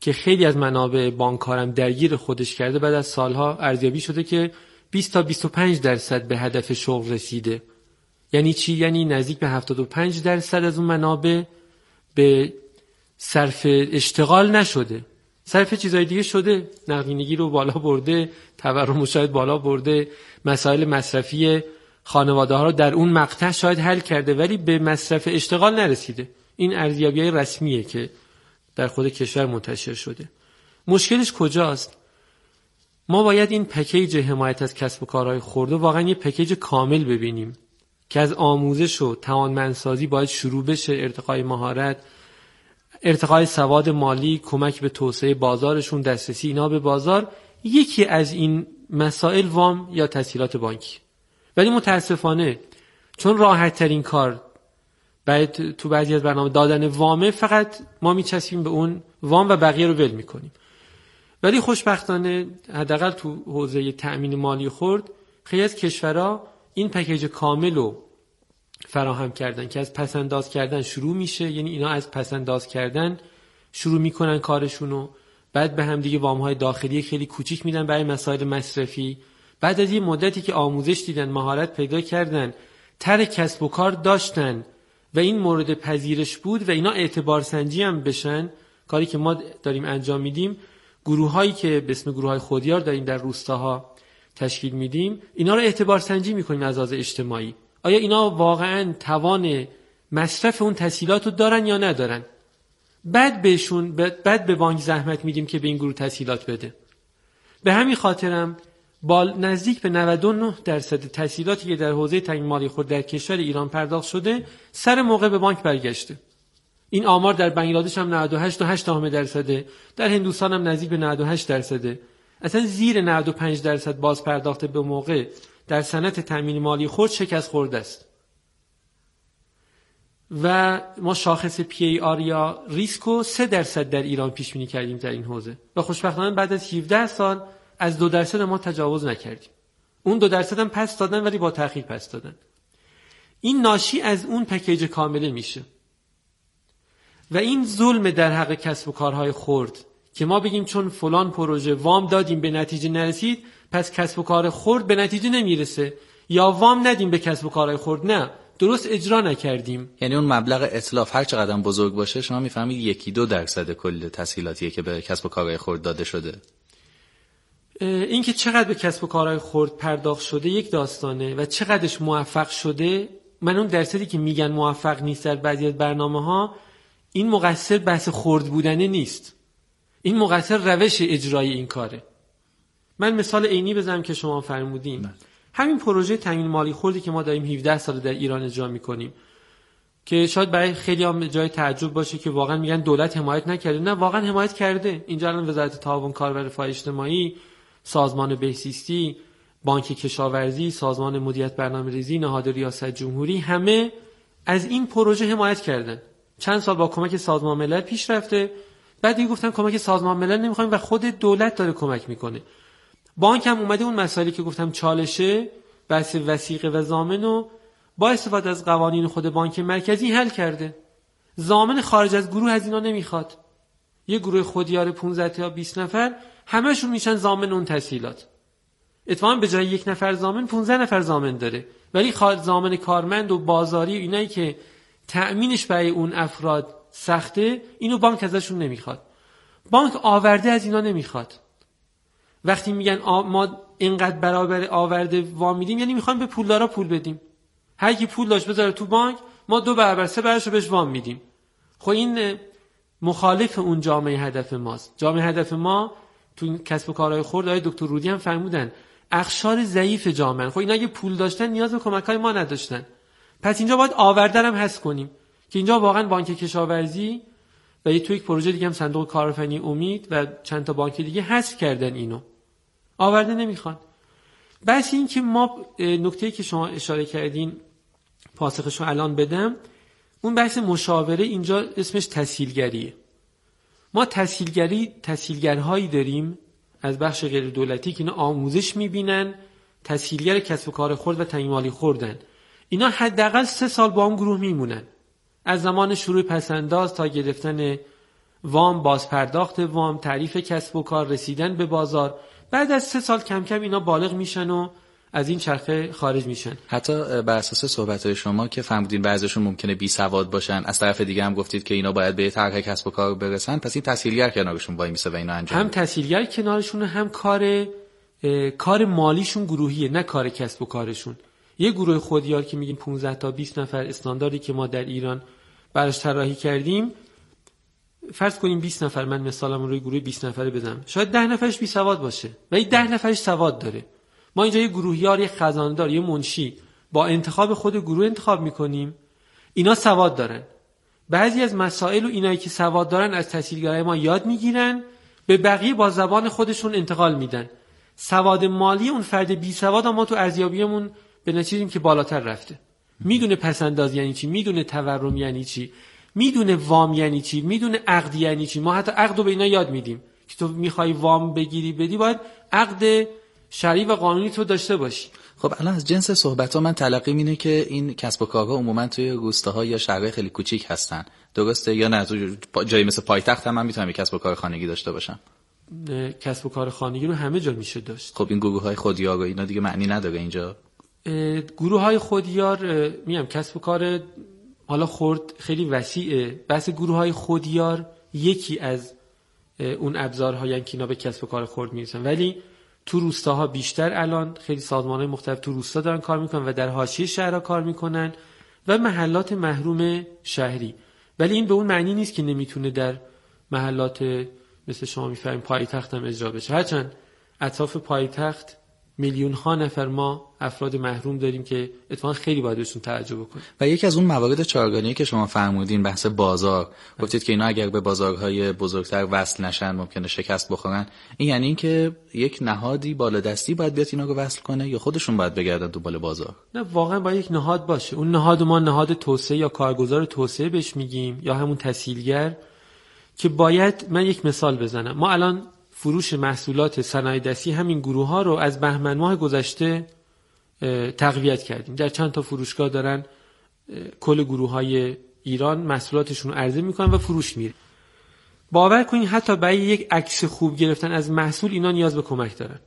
که خیلی از منابع بانکارم درگیر خودش کرده بعد از سالها ارزیابی شده که 20 تا 25 درصد به هدف شغل رسیده. یعنی چی؟ یعنی نزدیک به 75 درصد از اون منابع به صرف اشتغال نشده. صرف چیزای دیگه شده. نقدینگی رو بالا برده تورم شاید بالا برده مسائل مصرفی خانواده ها رو در اون مقطع شاید حل کرده ولی به مصرف اشتغال نرسیده. این ارزیابی های رسمیه که در خود کشور منتشر شده. مشکلش کجاست؟ ما باید این پکیج حمایت از کسب و کارهای خورده واقعا یه پکیج کامل ببینیم. که از آموزش و توانمندسازی باید شروع بشه ارتقای مهارت ارتقای سواد مالی کمک به توسعه بازارشون دسترسی اینا به بازار یکی از این مسائل وام یا تسهیلات بانکی. ولی متاسفانه چون راحت ترین کار بعد تو بعضی از برنامه دادن وامه فقط ما میچسبیم به اون وام و بقیه رو ول می‌کنیم. ولی خوشبختانه حداقل تو حوزه تأمین مالی خورد خیلی از کشورها این پکیج کامل رو فراهم کردن که از پسنداز کردن شروع میشه. یعنی اینا از پسنداز کردن شروع می‌کنن کارشونو. بعد به هم دیگه وام های داخلی خیلی کوچیک میدن برای مسائل مصرفی. بعد از یه مدتی که آموزش دیدن مهارت پیدا کردن تر کسب و کار داشتن و این مورد پذیرش بود و اینا اعتبار سنجی هم بشن کاری که ما داریم انجام میدیم گروه هایی که به اسم گروه های خودیار داریم در روستاها تشکیل میدیم اینا رو اعتبار سنجی می‌کنیم از آز اجتماعی. آیا اینا واقعا توان مصرف اون تسهیلات رو دارن یا ندارن؟ بعد بهشون بعد به بانک زحمت میدیم که به این گروه تسهیلات بده. به همین خاطرم با نزدیک به 99 درصد تسهیلاتی که در حوزه تامین مالی خود در کشور ایران پرداخت شده سر موقع به بانک برگشته. این آمار در بنگلادش هم 98 و 8 درصده در هندوستان هم نزدیک به 98 درصده. اصلا زیر 95 درصد باز پرداخت به موقع در سنت تامین مالی خود شکست خورده است. و ما شاخص PAR یا ریسک و 3 درصد در ایران پیش بینی کردیم در این حوزه. و خوشبختانه بعد از 17 سال از دو درصد ما تجاوز نکردیم. اون دو درصد هم پس دادن ولی با تأخیر پس دادن. این ناشی از اون پکیج کامله میشه. و این ظلم در حق کسب و کارهای خرد که ما بگیم چون فلان پروژه وام دادیم به نتیجه نرسید پس کسب و کار خرد به نتیجه نمی‌رسه. یا وام ندیم به کسب و کارهای خرد نه. درست اجرا نکردیم. یعنی اون مبلغ اطلاف هر چقدر بزرگ باشه شما می‌فهمید یکی دو درصد کل تسهیلاتیه که به کسب و کارهای خرد داده شده. اینکه چقدر به کسب و کارهای خرد پرداخت شده یک داستانه و چقدرش موفق شده من اون درصدی که میگن موفق نیست در بعضی از برنامه ها این مقصر بحث خرد بودنه نیست. این مقصر روش اجرای این کاره. من مثال عینی بزنم که شما فرمودین. همین پروژه تامین مالی خوردی که ما داریم 17 سال در ایران اجرا می‌کنیم. که شاید برای خیلی هم جای تعجب باشه که واقعا میگن دولت حمایت نکرده. نه واقعا حمایت کرده. اینجا الان وزارت تعاون کار و رفاه اجتماعی سازمان بهسیستی بانک کشاورزی سازمان مدیریت برنامه ریزی نهاد ریاست جمهوری همه از این پروژه حمایت کردن. چند سال با کمک سازمان ملل پیش رفته. بعد دیگه گفتن کمک سازمان ملل نمی‌خوایم و خود دولت داره کمک می‌کنه. بانک هم اومده اون مسائلی که گفتم چالشه بحث وسیقه و زامن رو با استفاده از قوانین خود بانک مرکزی حل کرده. زامن خارج از گروه از اینا نمی‌خواد. یه گروه خودیار 15 تا 20 نفر همهشون میشن زامن اون تسهیلات. اتفاقا به جای یک نفر زامن 15 نفر زامن داره. ولی زامن کارمند و بازاری و اینایی که تأمینش برای اون افراد سخته اینو بانک ازشون نمی‌خواد. بانک آورده از اینا نمی‌خواد. وقتی میگن ما اینقدر برابر آورده وام میدیم یعنی می‌خوایم به پولدارا پول بدیم. هر کی پول داشت بذاره تو بانک ما دو برابر سه برابرش رو بهش وام میدیم. خب این مخالف اون جامعه هدف ماست. جامعه هدف ما تو کسب و کارهای خورد آقای دکتر رودی هم فرمودن اخشار ضعیف جامعه. خب اینا اگه پول داشتن نیاز به کمک های ما نداشتن. پس اینجا باید آوردن هم حس کنیم. که اینجا واقعا بانک کشاورزی و یه توی یک پروژه دیگه هم صندوق کارآفرینی امید و چند تا بانک دیگه حذف کردن اینو. آورده نمی‌خوان. بس این که ما نکته که شما اشاره کردین پاسخش رو الان بدم اون بحث مشاوره اینجا اسمش تسهیلگریه. ما تسهیلگری تسهیلگرهایی داریم از بخش غیر دولتی که اینا آموزش می‌بینن تسهیلگر کسب و کار خورد و تنگمالی خوردن. اینا حداقل سه سال با اون گروه میمونن. از زمان شروع پسنداز تا گرفتن وام بازپرداخت وام تعریف کسب و کار رسیدن به بازار. بعد از سه سال کم کم اینا بالغ میشن و از این چرخه خارج میشن. حتی بر اساس صحبت شما که فهمیدین بعضیشون ممکنه بی سواد باشن از طرف دیگه هم گفتید که اینا باید به طرح کسب و کار برسن پس این تسهیلگر کنارشون وای میسه و اینا انجام هم تسهیلگر کنارشون هم کار کار مالیشون گروهیه نه کار کسب و کارشون. یه گروه خودیار که میگیم 15 تا 20 نفر استانداردی که ما در ایران براش طراحی کردیم فرض کنیم 20 نفر من مثالم روی گروه 20 نفره بزنم. شاید 10 نفرش بی سواد باشه و این 10 نفرش سواد داره. ما اینجا یه گروهیار یه خزاندار یه منشی با انتخاب خود گروه انتخاب می‌کنیم. اینا سواد دارن. بعضی از مسائل و اینایی که سواد دارن از تحصیلگرای ما یاد می‌گیرن به بقیه با زبان خودشون انتقال میدن. سواد مالی اون فرد بی سواد ما تو ارزیابیمون به نتیجه که بالاتر رفته. می‌دونه پسنداز یعنی چی؟ می‌دونه تورم یعنی چی؟ می‌دونه وام یعنی چی؟ می‌دونه عقد یعنی چی؟ ما حتی عقد رو به اینا یاد میدیم که تو می‌خوای وام بگیری بدی باید عقد شرعی و قانونی تو داشته باشی. خب الان از جنس صحبت ها من تلقی اینه که این کسب و کارها عموما توی روستاها یا شهرهای خیلی کوچیک هستن. درسته؟ یا نه تو جایی مثل پایتخت هم من می‌تونم کسب و کار خانگی داشته باشم. کسب و کار خانگی رو همه جا میشه داشت. خب این گروه های خودیار و اینا دیگه معنی نداره اینجا. گروه های خودیار میگم کسب و کار حالا خورد خیلی وسیعه بحث گروه های خودیار یکی از اون ابزارهایی که اینا به کسب و کار خورد می‌رسن. ولی تو روستاها بیشتر الان خیلی سازمان مختلف تو روستا دارن کار می‌کنن و در حاشیه شهرها کار می‌کنن و محلات محروم شهری. ولی این به اون معنی نیست که نمی‌تونه در محلات مثل شما می‌فهمین پایتخت هم اجرا بشه. هرچند اطراف پایتخت میلیون ها نفر ما افراد محروم داریم که اتفاقا خیلی باید بهشون توجه بکنیم. و یکی از اون موارد چارگانه که شما فرمودین بحث بازار. گفتید که اینا اگر به بازارهای بزرگتر وصل نشن ممکنه شکست بخورن. این یعنی اینکه یک نهادی بالادستی باید بیاد اینا رو وصل کنه یا خودشون باید بگردن دنبال بازار؟ نه واقعا باید یک نهاد باشه. اون نهاد ما نهاد توسعه یا کارگزار توسعه بهش میگیم یا همون تسهیلگر که باید من یک مثال بزنم. ما الان فروش محصولات صنایع دستی همین گروه ها رو از بهمن ماه گذشته تقویت کردیم. در چند تا فروشگاه دارن کل گروه های ایران محصولاتشون رو عرضه می‌کنن و فروش میره. باور کنید حتی برای یک عکس خوب گرفتن از محصول اینا نیاز به کمک دارن.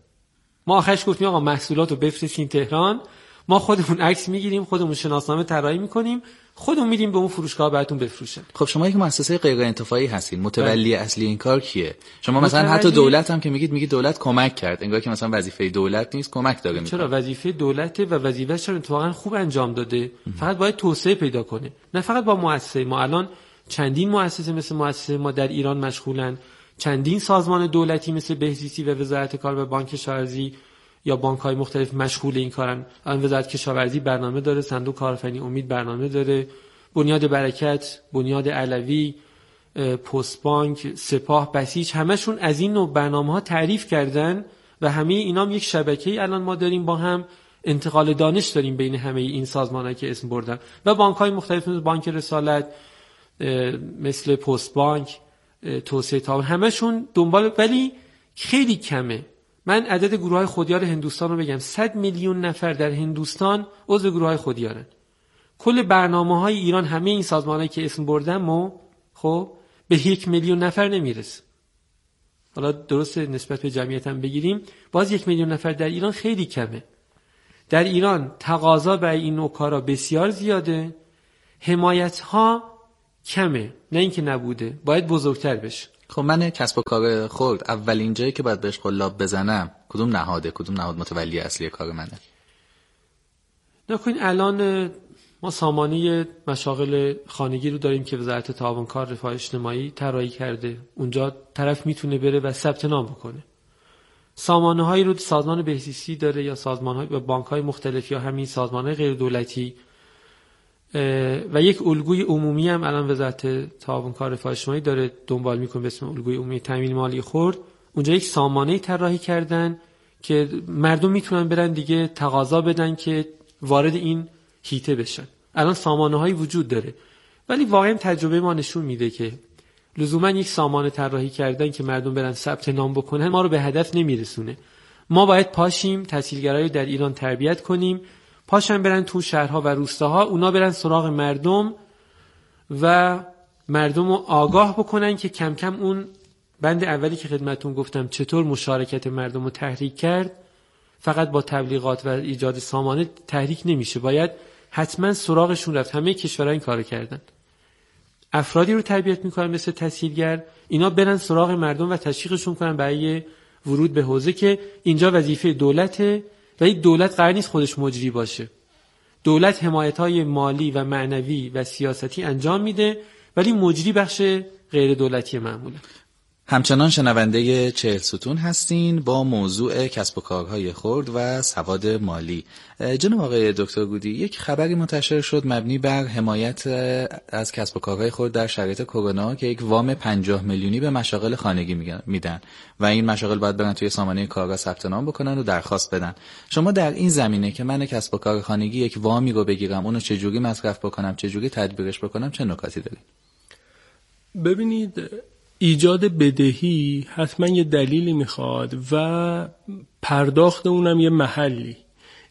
ما آخرش گفتیم آقا محصولات رو بفرستین تهران ما خودمون عکس می‌گیریم خودمون شناسنامه طراحی می‌کنیم خودمون میریم به اون فروشگاه براتون بفروشن خب شما یک مؤسسه غیر انتفاعی هستین. متولی بله. اصلی این کار کیه؟ شما مثلا حتی دولت هم که میگید میگید دولت کمک کرد. انگار که مثلا وظیفه دولت نیست کمک داره چرا؟ وظیفه دولت و وظیفه‌اش رو اتفاقا خوب انجام داده. فقط باید توسعه پیدا کنه. نه فقط با مؤسسه. ما الان چندین مؤسسه مثل مؤسسه ما در ایران مشغولن. چندین سازمان دولتی مثل بهزیستی و وزارت کار و بانک کشاورزی یا بانک های مختلف مشغول این کارن. الان وزارت کشاورزی برنامه داره صندوق کارآفرینی امید برنامه داره. بنیاد برکت بنیاد علوی پست بانک سپاه بسیج همشون از این نوع برنامه ها تعریف کردن و همه اینام یک شبکه الان ما داریم با هم. انتقال دانش داریم بین همه این سازمان که اسم بردن. و بانک های مختلف بانک رسالت مثل پست بانک توسعه تا همشون دنبال ولی خیلی کمه. من عدد گروه های خودیار هندوستان رو بگم. 100 میلیون نفر در هندوستان عضو گروه های خودیارن. کل برنامه های ایران همه این سازمان که اسم بردم و خب به یک میلیون نفر نمی‌رسه. حالا درست نسبت به جمعیت هم بگیریم. باز یک میلیون نفر در ایران خیلی کمه. در ایران تقاضا برای این نوع کارا بسیار زیاده. حمایت ها کمه. نه اینکه نبوده. باید بزرگتر بشه. خب من کسب و کار خورد اولین جایی که باید بهش قلاب بزنم کدوم نهاده کدوم نهاد متولی اصلی کار منه؟ نکنین الان ما سامانه مشاغل خانگی رو داریم که وزارت تعاون کار رفاه اجتماعی طراحی کرده. اونجا طرف می‌تونه بره و ثبت نام بکنه. سامانه هایی رو سازمان بهزیستی داره یا سازمان های بانک های مختلف یا همین سازمان های غیر دولتی و یک الگوی عمومی هم الان وزارت تعاون کار رفاه داره دنبال می‌کنه به اسم الگوی عمومی تامین مالی خورد اونجا یک سامانه طراحی کردن که مردم می‌تونن برن دیگه تقاضا بدن که وارد این هیته بشن. الان سامانه هایی وجود داره. ولی واقعا تجربه ما نشون میده که لزوما یک سامانه طراحی کردن که مردم برن ثبت نام بکنن ما رو به هدف نمیرسونه. ما باید پاشیم تحصیلگرایی در ایران تربیت کنیم. پاشن برن تو شهرها و روستاها اونا برن سراغ مردم و مردم رو آگاه بکنن که کم کم اون بند اولی که خدمتون گفتم چطور مشارکت مردم رو تحریک کرد فقط با تبلیغات و ایجاد سامانه تحریک نمیشه. باید حتما سراغشون رفت. همه کشورها این کار کردن. افرادی رو تربیت می‌کنن مثل تسهیلگر. اینا برن سراغ مردم و تشویقشون کنن برای ورود به حوزه که اینجا وظیفه دولته. و این دولت قرار نیست خودش مجری باشه. دولت حمایت های مالی و معنوی و سیاستی انجام میده ولی مجری بخش غیر دولتی معموله. همچنان شنونده چهل ستون هستین با موضوع کسب و کارهای خرد و سواد مالی. جناب آقای دکتر گودی یک خبری منتشر شد مبنی بر حمایت از کسب و کارهای خرد در شرایط کرونا که یک وام 50 میلیونی به مشاغل خانگی میدن و این مشاغل باید برن توی سامانه کارگاه ثبت نام بکنن و درخواست بدن. شما در این زمینه که من کسب و کار خانگی یک وامی رو بگیرم اونو چجوری مصرف بکنم چجوری تدبیرش بکنم چه نکاتی دارید ببینید ایجاد بدهی حتما یه دلیلی می‌خواد و پرداخت اونم یه محلی.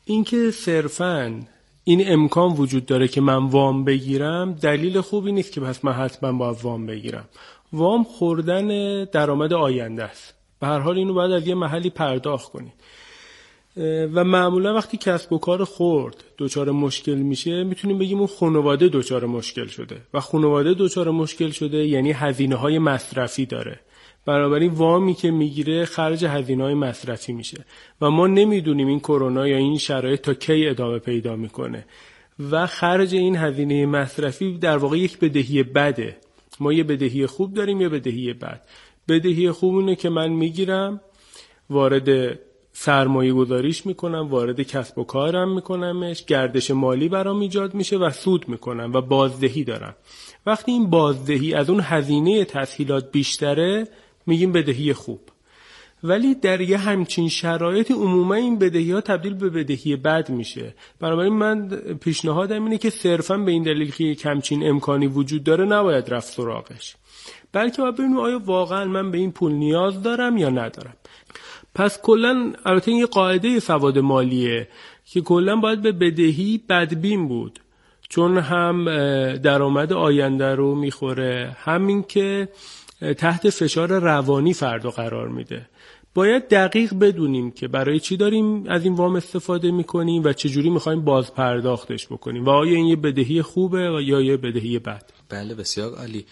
اینکه صرفا این امکان وجود داره که من وام بگیرم دلیل خوبی نیست که پس من حتما باید وام بگیرم. وام خوردن درآمد آینده است. به هر حال اینو باید از یه محلی پرداخت کنید و معمولا وقتی کسب و کار خورد دچار مشکل میشه می‌تونیم بگیم اون خانواده دچار مشکل شده. و خانواده دچار مشکل شده یعنی هزینه های مصرفی داره. بنابراین وامی که می‌گیره خرج هزینه های مصرفی میشه. و ما نمی‌دونیم این کرونا یا این شرایط تا کی ادامه پیدا می‌کنه. و خرج این هزینه مصرفی در واقع یک بدهی بده. ما یه بدهی خوب داریم یه بدهی بد. بدهی خوب اینه که من می‌گیرم وارد سرمایه گذاریش می‌کنم وارد کسب و کارم میکنمش گردش مالی برام ایجاد میشه و سود می‌کنم و بازدهی دارم. وقتی این بازدهی از اون هزینه تسهیلات بیشتره میگیم بدهی خوب. ولی در یه همچین شرایط عموما این بدهی ها تبدیل به بدهی بد میشه. بنابراین من پیشنهادم اینه که صرفا به این دلیل که یک همچین امکانی وجود داره نباید رفت سراغش. بلکه باید ببینیم آیا واقعا من به این پول نیاز دارم یا ندارم. پس کلا البته این یه قاعده سواد مالیه که کلا باید به بدهی بدبین بود. چون هم درآمد آینده رو می‌خوره همین که تحت فشار روانی فردا قرار میده. باید دقیق بدونیم که برای چی داریم از این وام استفاده می‌کنیم و چجوری می‌خوایم باز پرداختش بکنیم و آیا این یه بدهی خوبه یا یه بدهی بد؟ بله بسیار عالی.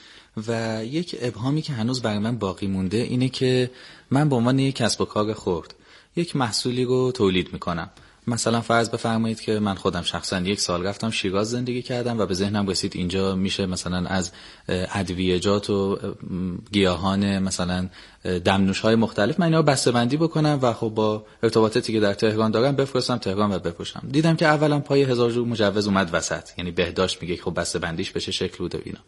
و یک ابهامی که هنوز برای من باقی مونده اینه که من به عنوان یک کسب و کار خورد یک محصولی رو تولید می‌کنم. مثلا فرض بفرمایید که من خودم شخصا یک سال رفتم شیراز زندگی کردم و به ذهنم رسید اینجا میشه مثلا از ادویجات و گیاهان مثلا دمنوش های مختلف من اینا بسته بندی بکنم و خب با ارتباطاتی که در تهران دارم بفرستم تهران و بفروشم. دیدم که اولا پای هزار جور مجوز اومد وسط یعنی بهداشت میگه خب بسته بندیش بشه شکل بود و اینا.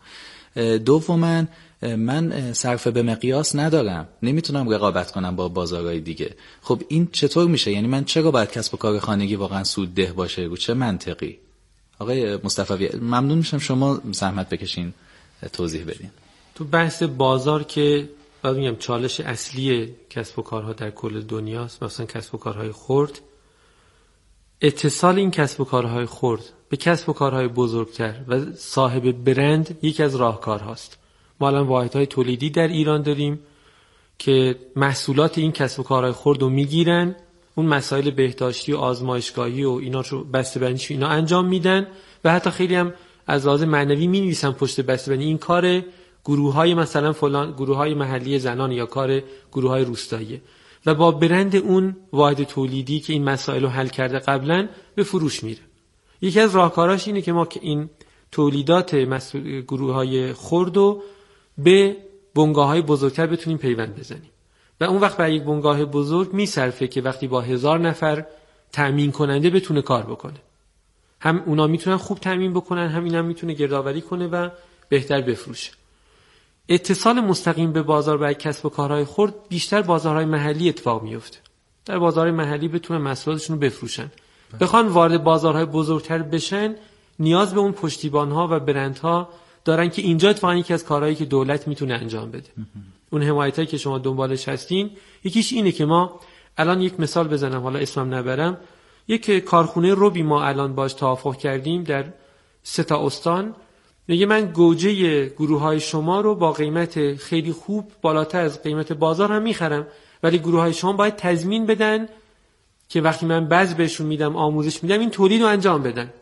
دوما من صرف به مقیاس ندارم. نمی‌تونم رقابت کنم با بازارهای دیگه. خب این چطور میشه؟ یعنی من چرا باید کسب و کار خانگی واقعا سود ده باشه رو چه منطقی؟ آقای مصطفی ممنون میشم شما زحمت بکشین. توضیح بدین. تو بحث بازار که باید میگم چالش اصلی کسب و کارها در کل دنیاست مثلا کسب و کارهای خرد. اتصال این کسب و کارهای خرد به کسب و کارهای بزرگتر و صاحب برند یکی از راهکارهاست. ما الان واحدهای تولیدی در ایران داریم که محصولات این کسب و کارهای خرد رو می‌گیرن اون مسائل بهداشتی و آزمایشگاهی و اینا رو بسته‌بندیش اینا انجام میدن و حتی خیلی هم از لحاظ معنوی می نویسن پشت بسته‌بندی. این کار گروه های مثلا فلان گروه های محلی زنان یا کار گروه های روستاییه و با برند اون واحد تولیدی که این مسائل رو حل کرده قبلا به فروش میره. یکی از راهکاراش اینه که ما که این تولیدات گروه های خرد و به بنگاه های بزرگتر بتونیم پیوند بزنیم. و اون وقت برای یک بنگاه بزرگ میصرفه که وقتی با هزار نفر تأمین کننده بتونه کار بکنه. هم اونا می‌تونن خوب تأمین بکنن هم اینم می‌تونه گردآوری کنه و بهتر بفروشه. اتصال مستقیم به بازار برای کسب و کارهای خرد بیشتر بازارهای محلی اتفاق میفته در بازارهای محلی بتونن محصولاتشون رو بفروشن. بخوان وارد بازارهای بزرگتر بشن نیاز به اون پشتیبانها و برندها دارن که اینجا اتفاقا یکی از کارهایی که دولت می‌تونه انجام بده. اون حمایت که شما دنبالش هستین یکیش اینه که ما الان یک مثال بزنم حالا اسمم نبرم. یک کارخونه روبی ما الان باش توافق کردیم در سه تا استان. میگه من گوجه گروه های شما رو با قیمت خیلی خوب بالاتر از قیمت بازار هم می‌خرم ولی گروه های شما باید تضمین بدن که وقتی من بعض بهشون میدم آموزش میدم این تولید رو انجام بدن.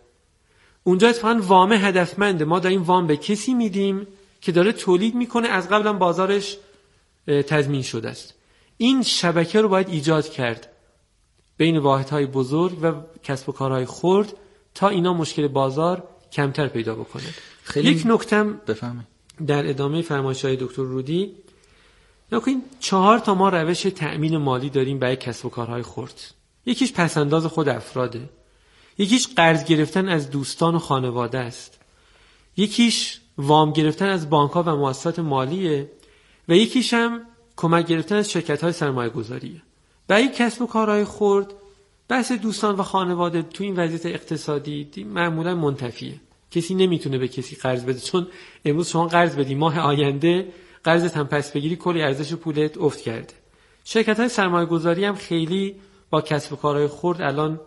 اونجا اتفاقا وام هدفمنده. ما داریم وام به کسی میدیم که داره تولید می‌کنه. از قبلا بازارش تضمین شده است. این شبکه رو باید ایجاد کرد. بین واحدهای بزرگ و کسب و کارهای خرد تا اینا مشکل بازار کمتر پیدا بکنه. خیلی یک نکتم بفهمه در ادامه فرمایش های دکتر رودی. نکنین چهار تا ما روش تأمین مالی داریم برای کسب و کارهای خرد. یکیش پسنداز خود افراده. یکیش قرض گرفتن از دوستان و خانواده است. یکیش وام گرفتن از بانک ها و مؤسسات مالیه و یکیش هم کمک گرفتن از شرکت های سرمایه گذاریه برای کسب و کارهای خرد بحث دوستان و خانواده تو این وضعیت اقتصادی معمولا منتفیه. کسی نمی‌تونه به کسی قرض بده چون امروز شما قرض بدی ماه آینده قرضت هم پس بگیری کلی ارزش پولت افت کرده. شرکت های سرمایه گذاری هم خیلی با کسب و کارهای خرد الان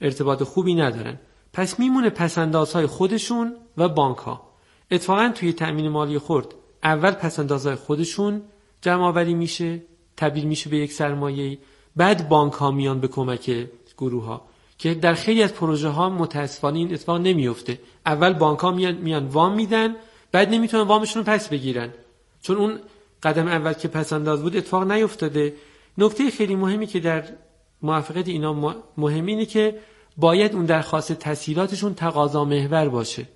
ارتباط خوبی ندارن. پس میمونه پسندازهای خودشون و بانک ها اتفاقا توی تأمین مالی خرد اول پسندازهای خودشون جمع آوری میشه تبدیل میشه به یک سرمایه بعد بانک ها میان به کمک گروه ها که در خیلی از پروژه ها متاسفانه این اتفاق نمیفته اول بانک ها میان, میان وام میدن بعد نمی‌تونن وامشون رو پس بگیرن. چون اون قدم اول که پس انداز بود اتفاق نیفتاده. نکته خیلی مهمی که در موفقیت اینا مهم اینه که باید اون درخواست تسهیلاتشون تقاضا محور باشه.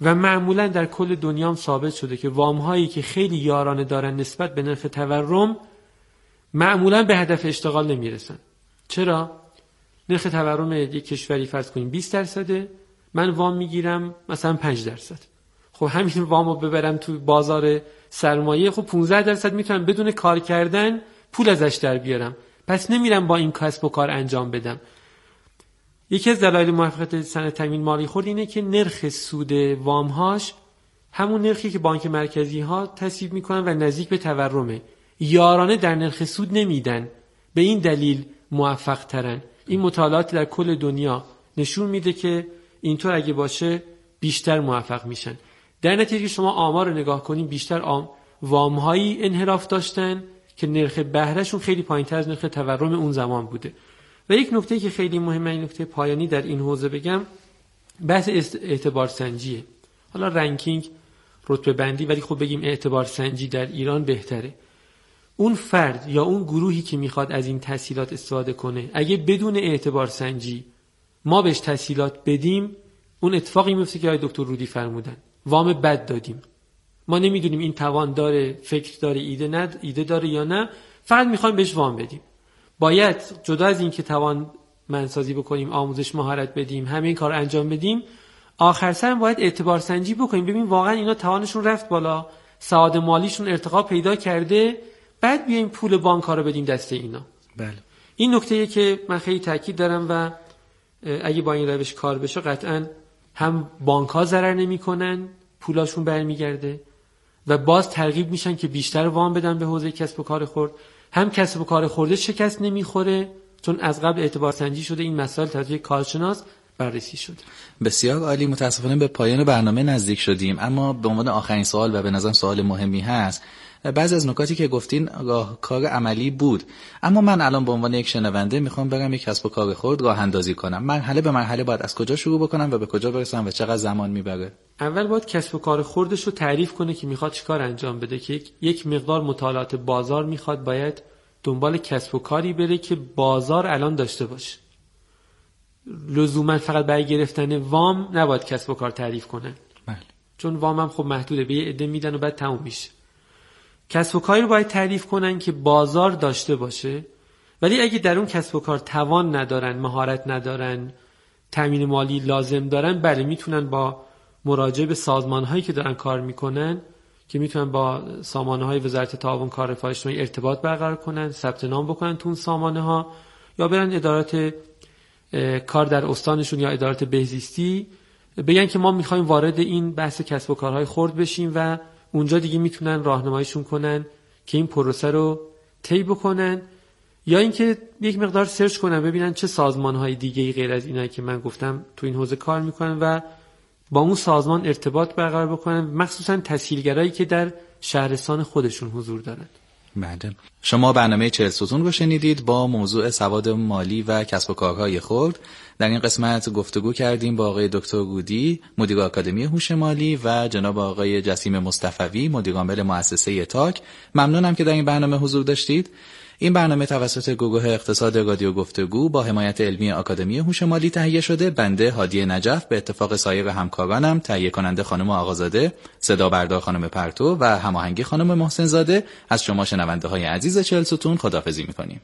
و معمولا در کل دنیا هم ثابت شده که وام هایی که خیلی یارانه دارن نسبت به نرخ تورم معمولا به هدف اشتغال نمی‌رسن. چرا؟ نرخ تورم یک کشوری فرض کنیم 20 درصده من وام می‌گیرم مثلا 5 درصد. خب همین وامو ببرم تو بازار سرمایه خب 15 درصد می‌تونم بدون کار کردن پول ازش در بیارم. پس نمیرم با این کسب و کار انجام بدم. یکی از دلایل موفقیت سند تامین مالی خورد اینه که نرخ سود وامهاش همون نرخی که بانک مرکزی ها تصویب می‌کنن و نزدیک به تورمه. یارانه در نرخ سود نمیدن. به این دلیل موفق ترن این مطالعات در کل دنیا نشون میده که اینطور اگه باشه بیشتر موفق میشن. در نتیجه شما آمار رو نگاه کنیم بیشتر آم وامهایی انحراف داشتن. که نرخ بهرهشون خیلی پایینتر از نرخ تورم اون زمان بوده. و یک نکته که خیلی مهمه این نکته پایانی در این حوزه بگم بحث اعتبار سنجیه. حالا رنکینگ رتبه بندی ولی خب بگیم اعتبار سنجی در ایران بهتره. اون فرد یا اون گروهی که می‌خواد از این تسهیلات استفاده کنه اگه بدون اعتبار سنجی ما بهش تسهیلات بدیم اون اتفاقی میفته که آقای دکتر رودی فرمودن. وام بد دادیم. ما نمی‌دونیم این توان داره فکر داره ایده ند ایده داره یا نه. فقط می‌خوایم بهش وام بدیم. باید جدا از اینکه توان منسازی بکنیم آموزش مهارت بدیم همین کار انجام بدیم آخر سر باید اعتبار سنجی بکنیم. ببین واقعا اینا توانشون رفت بالا. سعاد مالیشون ارتقا پیدا کرده. بعد بیایم پول بانک رو بدیم دست اینا. بله. این نکته که من خیلی تاکید دارم و اگه با این روش کار بشه قطعا هم بانک ها ضرر نمی‌کنن پولاشون برمیگرده. و باز ترغیب میشن که بیشتر وام بدن به حوزه کسب و کار خورد هم کسب و کار خورده شکست نمی‌خوره چون از قبل اعتبار سنجی شده این مسائل توسط کارشناس بررسی شده. بسیار عالی متاسفانه به پایان برنامه نزدیک شدیم. اما به عنوان آخرین سوال و به نظرم سوال مهمی هست بعضی از نکاتی که گفتین کار عملی بود. اما من الان به عنوان یک شنونده می‌خوام برم یک کسب و کار خورد راه اندازی کنم. مرحله به مرحله باید از کجا شروع بکنم و به کجا برسم و چقدر زمان می‌بره؟ اول باید کسب و کار خوردش رو تعریف کنه که می‌خواد چیکار انجام بده که یک مقدار مطالعات بازار می‌خواد باید دنبال کسب و کاری بره که بازار الان داشته باشه. لزوما فقط برای گرفتن وام نباید کسب و کار تعریف کنن. بله. چون وام هم خب محدوده به یه عده میدن و بعد تموم میشه. کسب و کاری رو باید تعریف کنن که بازار داشته باشه. ولی اگه در اون کسب و کار توان ندارن مهارت ندارن تامین مالی لازم دارن بله می‌تونن با مراجعه به سازمان هایی که دارن کار می‌کنن که می‌تونن با سامانه های وزارت تعاون کار رفاه اجتماعی ارتباط برقرار کنن ثبت نام بکنن تو اون سامانه ها یا برن ادارات کار در استانشون یا ادارات بهزیستی بگن که ما می‌خوایم وارد این بحث کسب و کارهای خرد بشیم و اونجا دیگه می‌تونن راهنماییشون کنن که این پروسه رو طی بکنن یا اینکه یک مقدار سرچ کنن ببینن چه سازمان های دیگه غیر از اینایی که من گفتم تو این حوزه کار می‌کنن و با اون سازمان ارتباط برقرار بکنن مخصوصا تسهیلگرایی که در شهرستان خودشون حضور دارند بله. شما برنامه چهل ستون رو شنیدید با موضوع سواد مالی و کسب و کارهای خرد. در این قسمت گفتگو کردیم با آقای دکتر گودی مدیر آکادمی هوش مالی و جناب آقای جسیم مصطفوی مدیر عامل مؤسسه تاک. ممنونم که در این برنامه حضور داشتید. این برنامه توسط گروه اقتصاد رادیو گفتگو با حمایت علمی آکادمی هوش مالی تهیه شده. بنده هادی نجف به اتفاق سایر همکارانم تهیه کننده خانم آقازاده صدا بردار خانم پرتو و هماهنگی خانم محسن زاده از شما شنونده های عزیز چهل ستون خدافزی می‌کنیم.